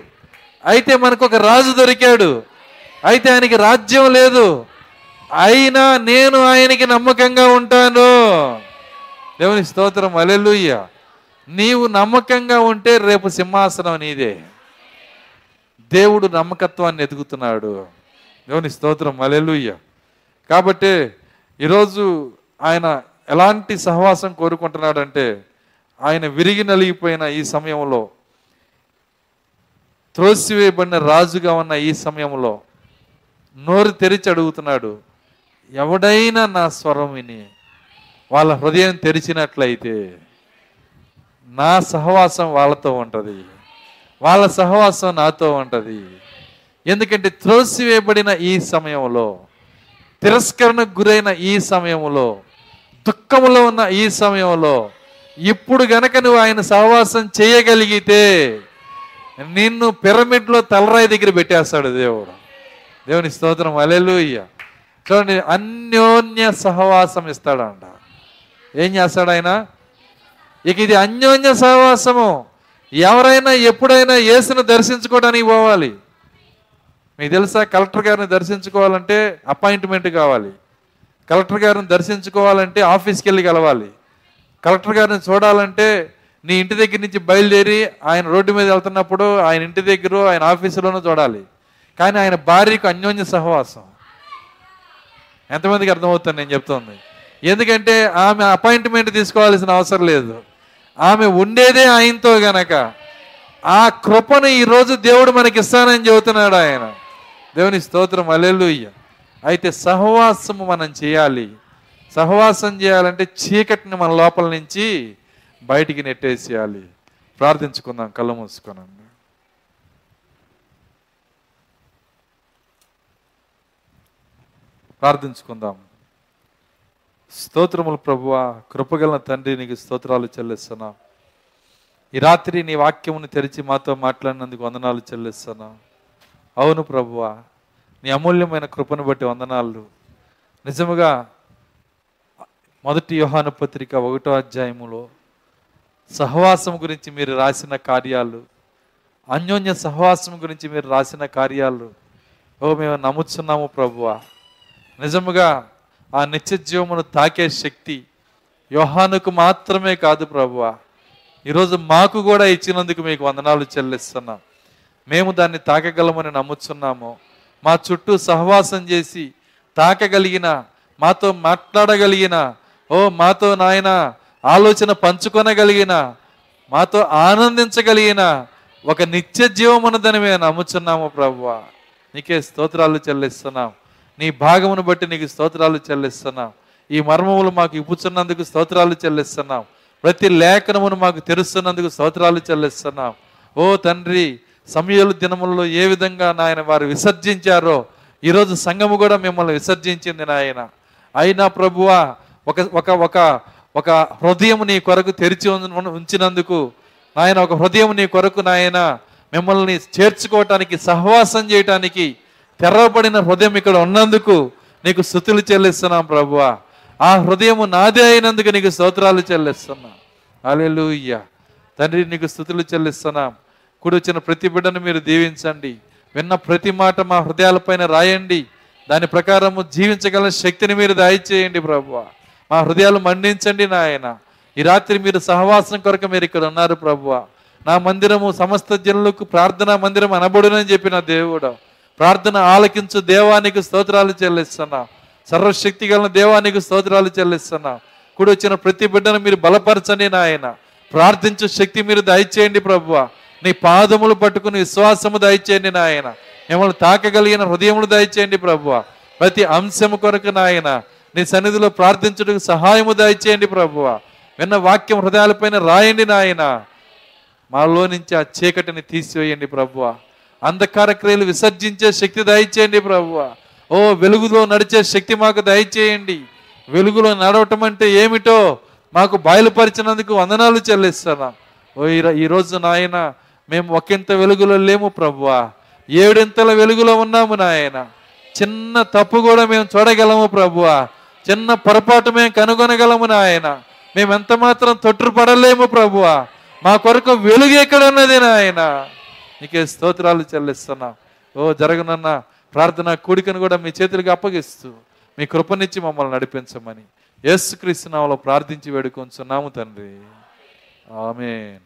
అయితే మనకు ఒక రాజు దొరికాడు. అయితే ఆయనకి రాజ్యం లేదు. అయినా నేను ఆయనకి నమ్మకంగా ఉంటాను. దేవుని స్తోత్రం అలెలుయ్య నీవు నమ్మకంగా ఉంటే రేపు సింహాసనం నీదే. దేవుడు నమ్మకత్వాన్ని ఎదుగుతున్నాడు. దేవుని స్తోత్రం అలెలుయ్య కాబట్టి ఈరోజు ఆయన ఎలాంటి సహవాసం కోరుకుంటున్నాడంటే ఆయన విరిగి నలిగిపోయిన ఈ సమయంలో త్రోసివేయబడిన రాజుగా ఉన్న ఈ సమయంలో నోరు తెరిచి అడుగుతున్నాడు ఎవడైనా నా స్వరం విని వాళ్ళ హృదయం తెరిచినట్లయితే నా సహవాసం వాళ్ళతో ఉంటుంది. వాళ్ళ సహవాసం నాతో ఉంటుంది. ఎందుకంటే త్రోసివేయబడిన ఈ సమయంలో తిరస్కరణకు గురైన ఈ సమయంలో దుఃఖములో ఉన్న ఈ సమయంలో ఇప్పుడు గనక నువ్వు ఆయన సహవాసం చేయగలిగితే నిన్ను పిరమిడ్లో తలరాయి దగ్గర పెట్టేస్తాడు దేవుడు. దేవుని స్తోత్రం. అలెలుయ్యా చూడండి అన్యోన్య సహవాసం ఇస్తాడంట. ఏం చేస్తాడు ఆయన? ఇక ఇది అన్యోన్య సహవాసము. ఎవరైనా ఎప్పుడైనా యేసును దర్శించుకోవడానికి పోవాలి. మీకు తెలుసా? కలెక్టర్ గారిని దర్శించుకోవాలంటే అపాయింట్మెంట్ కావాలి. కలెక్టర్ గారిని దర్శించుకోవాలంటే ఆఫీస్కి వెళ్ళి కలవాలి. కలెక్టర్ గారిని చూడాలంటే నీ ఇంటి దగ్గర నుంచి బయలుదేరి ఆయన రోడ్డు మీద వెళ్తున్నప్పుడు ఆయన ఇంటి దగ్గర ఆయన ఆఫీసులోనూ చూడాలి. కానీ ఆయన భార్యకు అన్యోన్య సహవాసం. ఎంతమందికి అర్థమవుతుంది నేను చెప్తుంది? ఎందుకంటే ఆమె అపాయింట్మెంట్ తీసుకోవాల్సిన అవసరం లేదు. ఆమె ఉండేదే ఆయనతో గనక. ఆ కృపను ఈరోజు దేవుడు మనకి ఇస్తానని చెబుతున్నాడు ఆయన. దేవుని స్తోత్రం అల్లెలుయ్య అయితే సహవాసము మనం చేయాలి. సహవాసం చేయాలంటే చీకటిని మన లోపల నుంచి బయటికి నెట్టేసేయాలి. ప్రార్థించుకుందాం కళ్ళు మూసుకున్నాం. ప్రార్థించుకుందాం. స్తోత్రములు ప్రభువ కృపగల తండ్రి నీకు స్తోత్రాలు చెల్లిస్తున్నా. ఈ రాత్రి నీ వాక్యమును తెరిచి మాతో మాట్లాడినందుకు వందనాలు చెల్లిస్తున్నా. అవును ప్రభువ నీ అమూల్యమైన కృపను బట్టి వందనాలు. నిజముగా మొదటి యోహాను పత్రిక ఒకటో అధ్యాయములో సహవాసం గురించి మీరు రాసిన కార్యాలు అన్యోన్య సహవాసం గురించి మీరు రాసిన కార్యాలు ఓ మేము నమ్ముతున్నాము ప్రభువా. నిజముగా ఆ నిత్య జీవమును తాకే శక్తి యోహానుకు మాత్రమే కాదు ప్రభువ. ఈరోజు మాకు కూడా ఇచ్చినందుకు మీకు వందనాలు చెల్లిస్తున్నాం. మేము దాన్ని తాకగలమని నమ్ముచున్నాము. మా చుట్టూ సహవాసం చేసి తాకగలిగిన మాతో మాట్లాడగలిగిన ఓ మాతో నాయన ఆలోచన పంచుకొనగలిగిన మాతో ఆనందించగలిగిన ఒక నిత్య జీవమున్నదని మేము నమ్ముచున్నాము ప్రభువ. నీకే స్తోత్రాలు చెల్లిస్తున్నాం. నీ భాగమును బట్టి నీకు స్తోత్రాలు చెల్లిస్తున్నాం. ఈ మర్మములు మాకు ఇప్పుచున్నందుకు స్తోత్రాలు చెల్లిస్తున్నాం. ప్రతి లేఖనమును మాకు తెరుస్తున్నందుకు స్తోత్రాలు చెల్లిస్తున్నాం. ఓ తండ్రి సమయలు దినములలో ఏ విధంగా నాయన వారు విసర్జించారో ఈరోజు సంఘము కూడా మిమ్మల్ని విసర్జించింది నాయన. అయినా ప్రభువా ఒక ఒక ఒక ఒక హృదయం నీ కొరకు తెరిచి ఉంచినందుకు నాయన ఒక హృదయం నీ కొరకు నాయన మిమ్మల్ని చేర్చుకోవటానికి సహవాసం చేయటానికి తెరవబడిన హృదయం ఇక్కడ ఉన్నందుకు నీకు స్థుతులు చెల్లిస్తున్నాం ప్రభువా. ఆ హృదయము నాదే అయినందుకు నీకు స్తోత్రాలు చెల్లిస్తున్నా. అలెలుయ్య తండ్రి నీకు స్థుతులు చెల్లిస్తున్నాం. కూడి వచ్చిన ప్రతి బిడ్డను మీరు దీవించండి. విన్న ప్రతి మాట మా హృదయాలపైన రాయండి. దాని ప్రకారము జీవించగల శక్తిని మీరు దయచేయండి ప్రభువ. మా హృదయాలు మండించండి నాయన. ఈ రాత్రి మీరు సహవాసం కొరకు మీరు ఇక్కడ ఉన్నారు ప్రభువ. నా మందిరము సమస్త జనులకు ప్రార్థనా మందిరం అనబడునని చెప్పిన దేవుడు. ప్రార్థన ఆలకించు దేవానికి స్తోత్రాలు చెల్లిస్తున్నా. సర్వశక్తి గల దేవానికి స్తోత్రాలు చెల్లిస్తున్నా. కూడి వచ్చిన ప్రతి బిడ్డను మీరు బలపరచండి నాయన. ప్రార్థించు శక్తి మీరు దయచేయండి ప్రభువ. నీ పాదములు పట్టుకుని విశ్వాసము దయచేయండి నాయన. మిమ్మల్ని తాకగలిగిన హృదయములు దయచేయండి ప్రభువ. ప్రతి అంశము కొరకు నాయన. నీ సన్నిధిలో ప్రార్థించుటకు సహాయము దయచేయండి ప్రభువ. విన్న వాక్యం హృదయాలపైన రాయండి నాయన. మాలో నుంచి ఆ చీకటిని తీసివేయండి ప్రభువ. అంధకార క్రియలు విసర్జించే శక్తి దయచేయండి ప్రభువ. ఓ వెలుగులో నడిచే శక్తి మాకు దయచేయండి. వెలుగులో నడవటం అంటే ఏమిటో మాకు బయలుపరిచినందుకు వందనాలు చెల్లిస్తున్నాం. ఓ ఈ ఈ రోజు నాయన మేము ఒకంత వెలుగులో లేము ప్రభువా. ఏడింతల వెలుగులో ఉన్నాము నాయన. చిన్న తప్పు కూడా మేము చూడగలము ప్రభువా. చిన్న పొరపాటు మేము కనుగొనగలము నాయన. మేము ఎంత మాత్రం తొట్టుపడలేము ప్రభువా. మా కొరకు వెలుగు ఎక్కడ ఉన్నది నాయన? నీకే స్తోత్రాలు చెల్లిస్తున్నా. ఓ జరగనన్న ప్రార్థన కూడికను కూడా మీ చేతులకు అప్పగిస్తూ మీ కృపనిచ్చి మమ్మల్ని నడిపించమని. యేసుక్రీస్తు నామములో ప్రార్థించి వేడుకొంచున్నాము తండ్రి. ఆమెన్.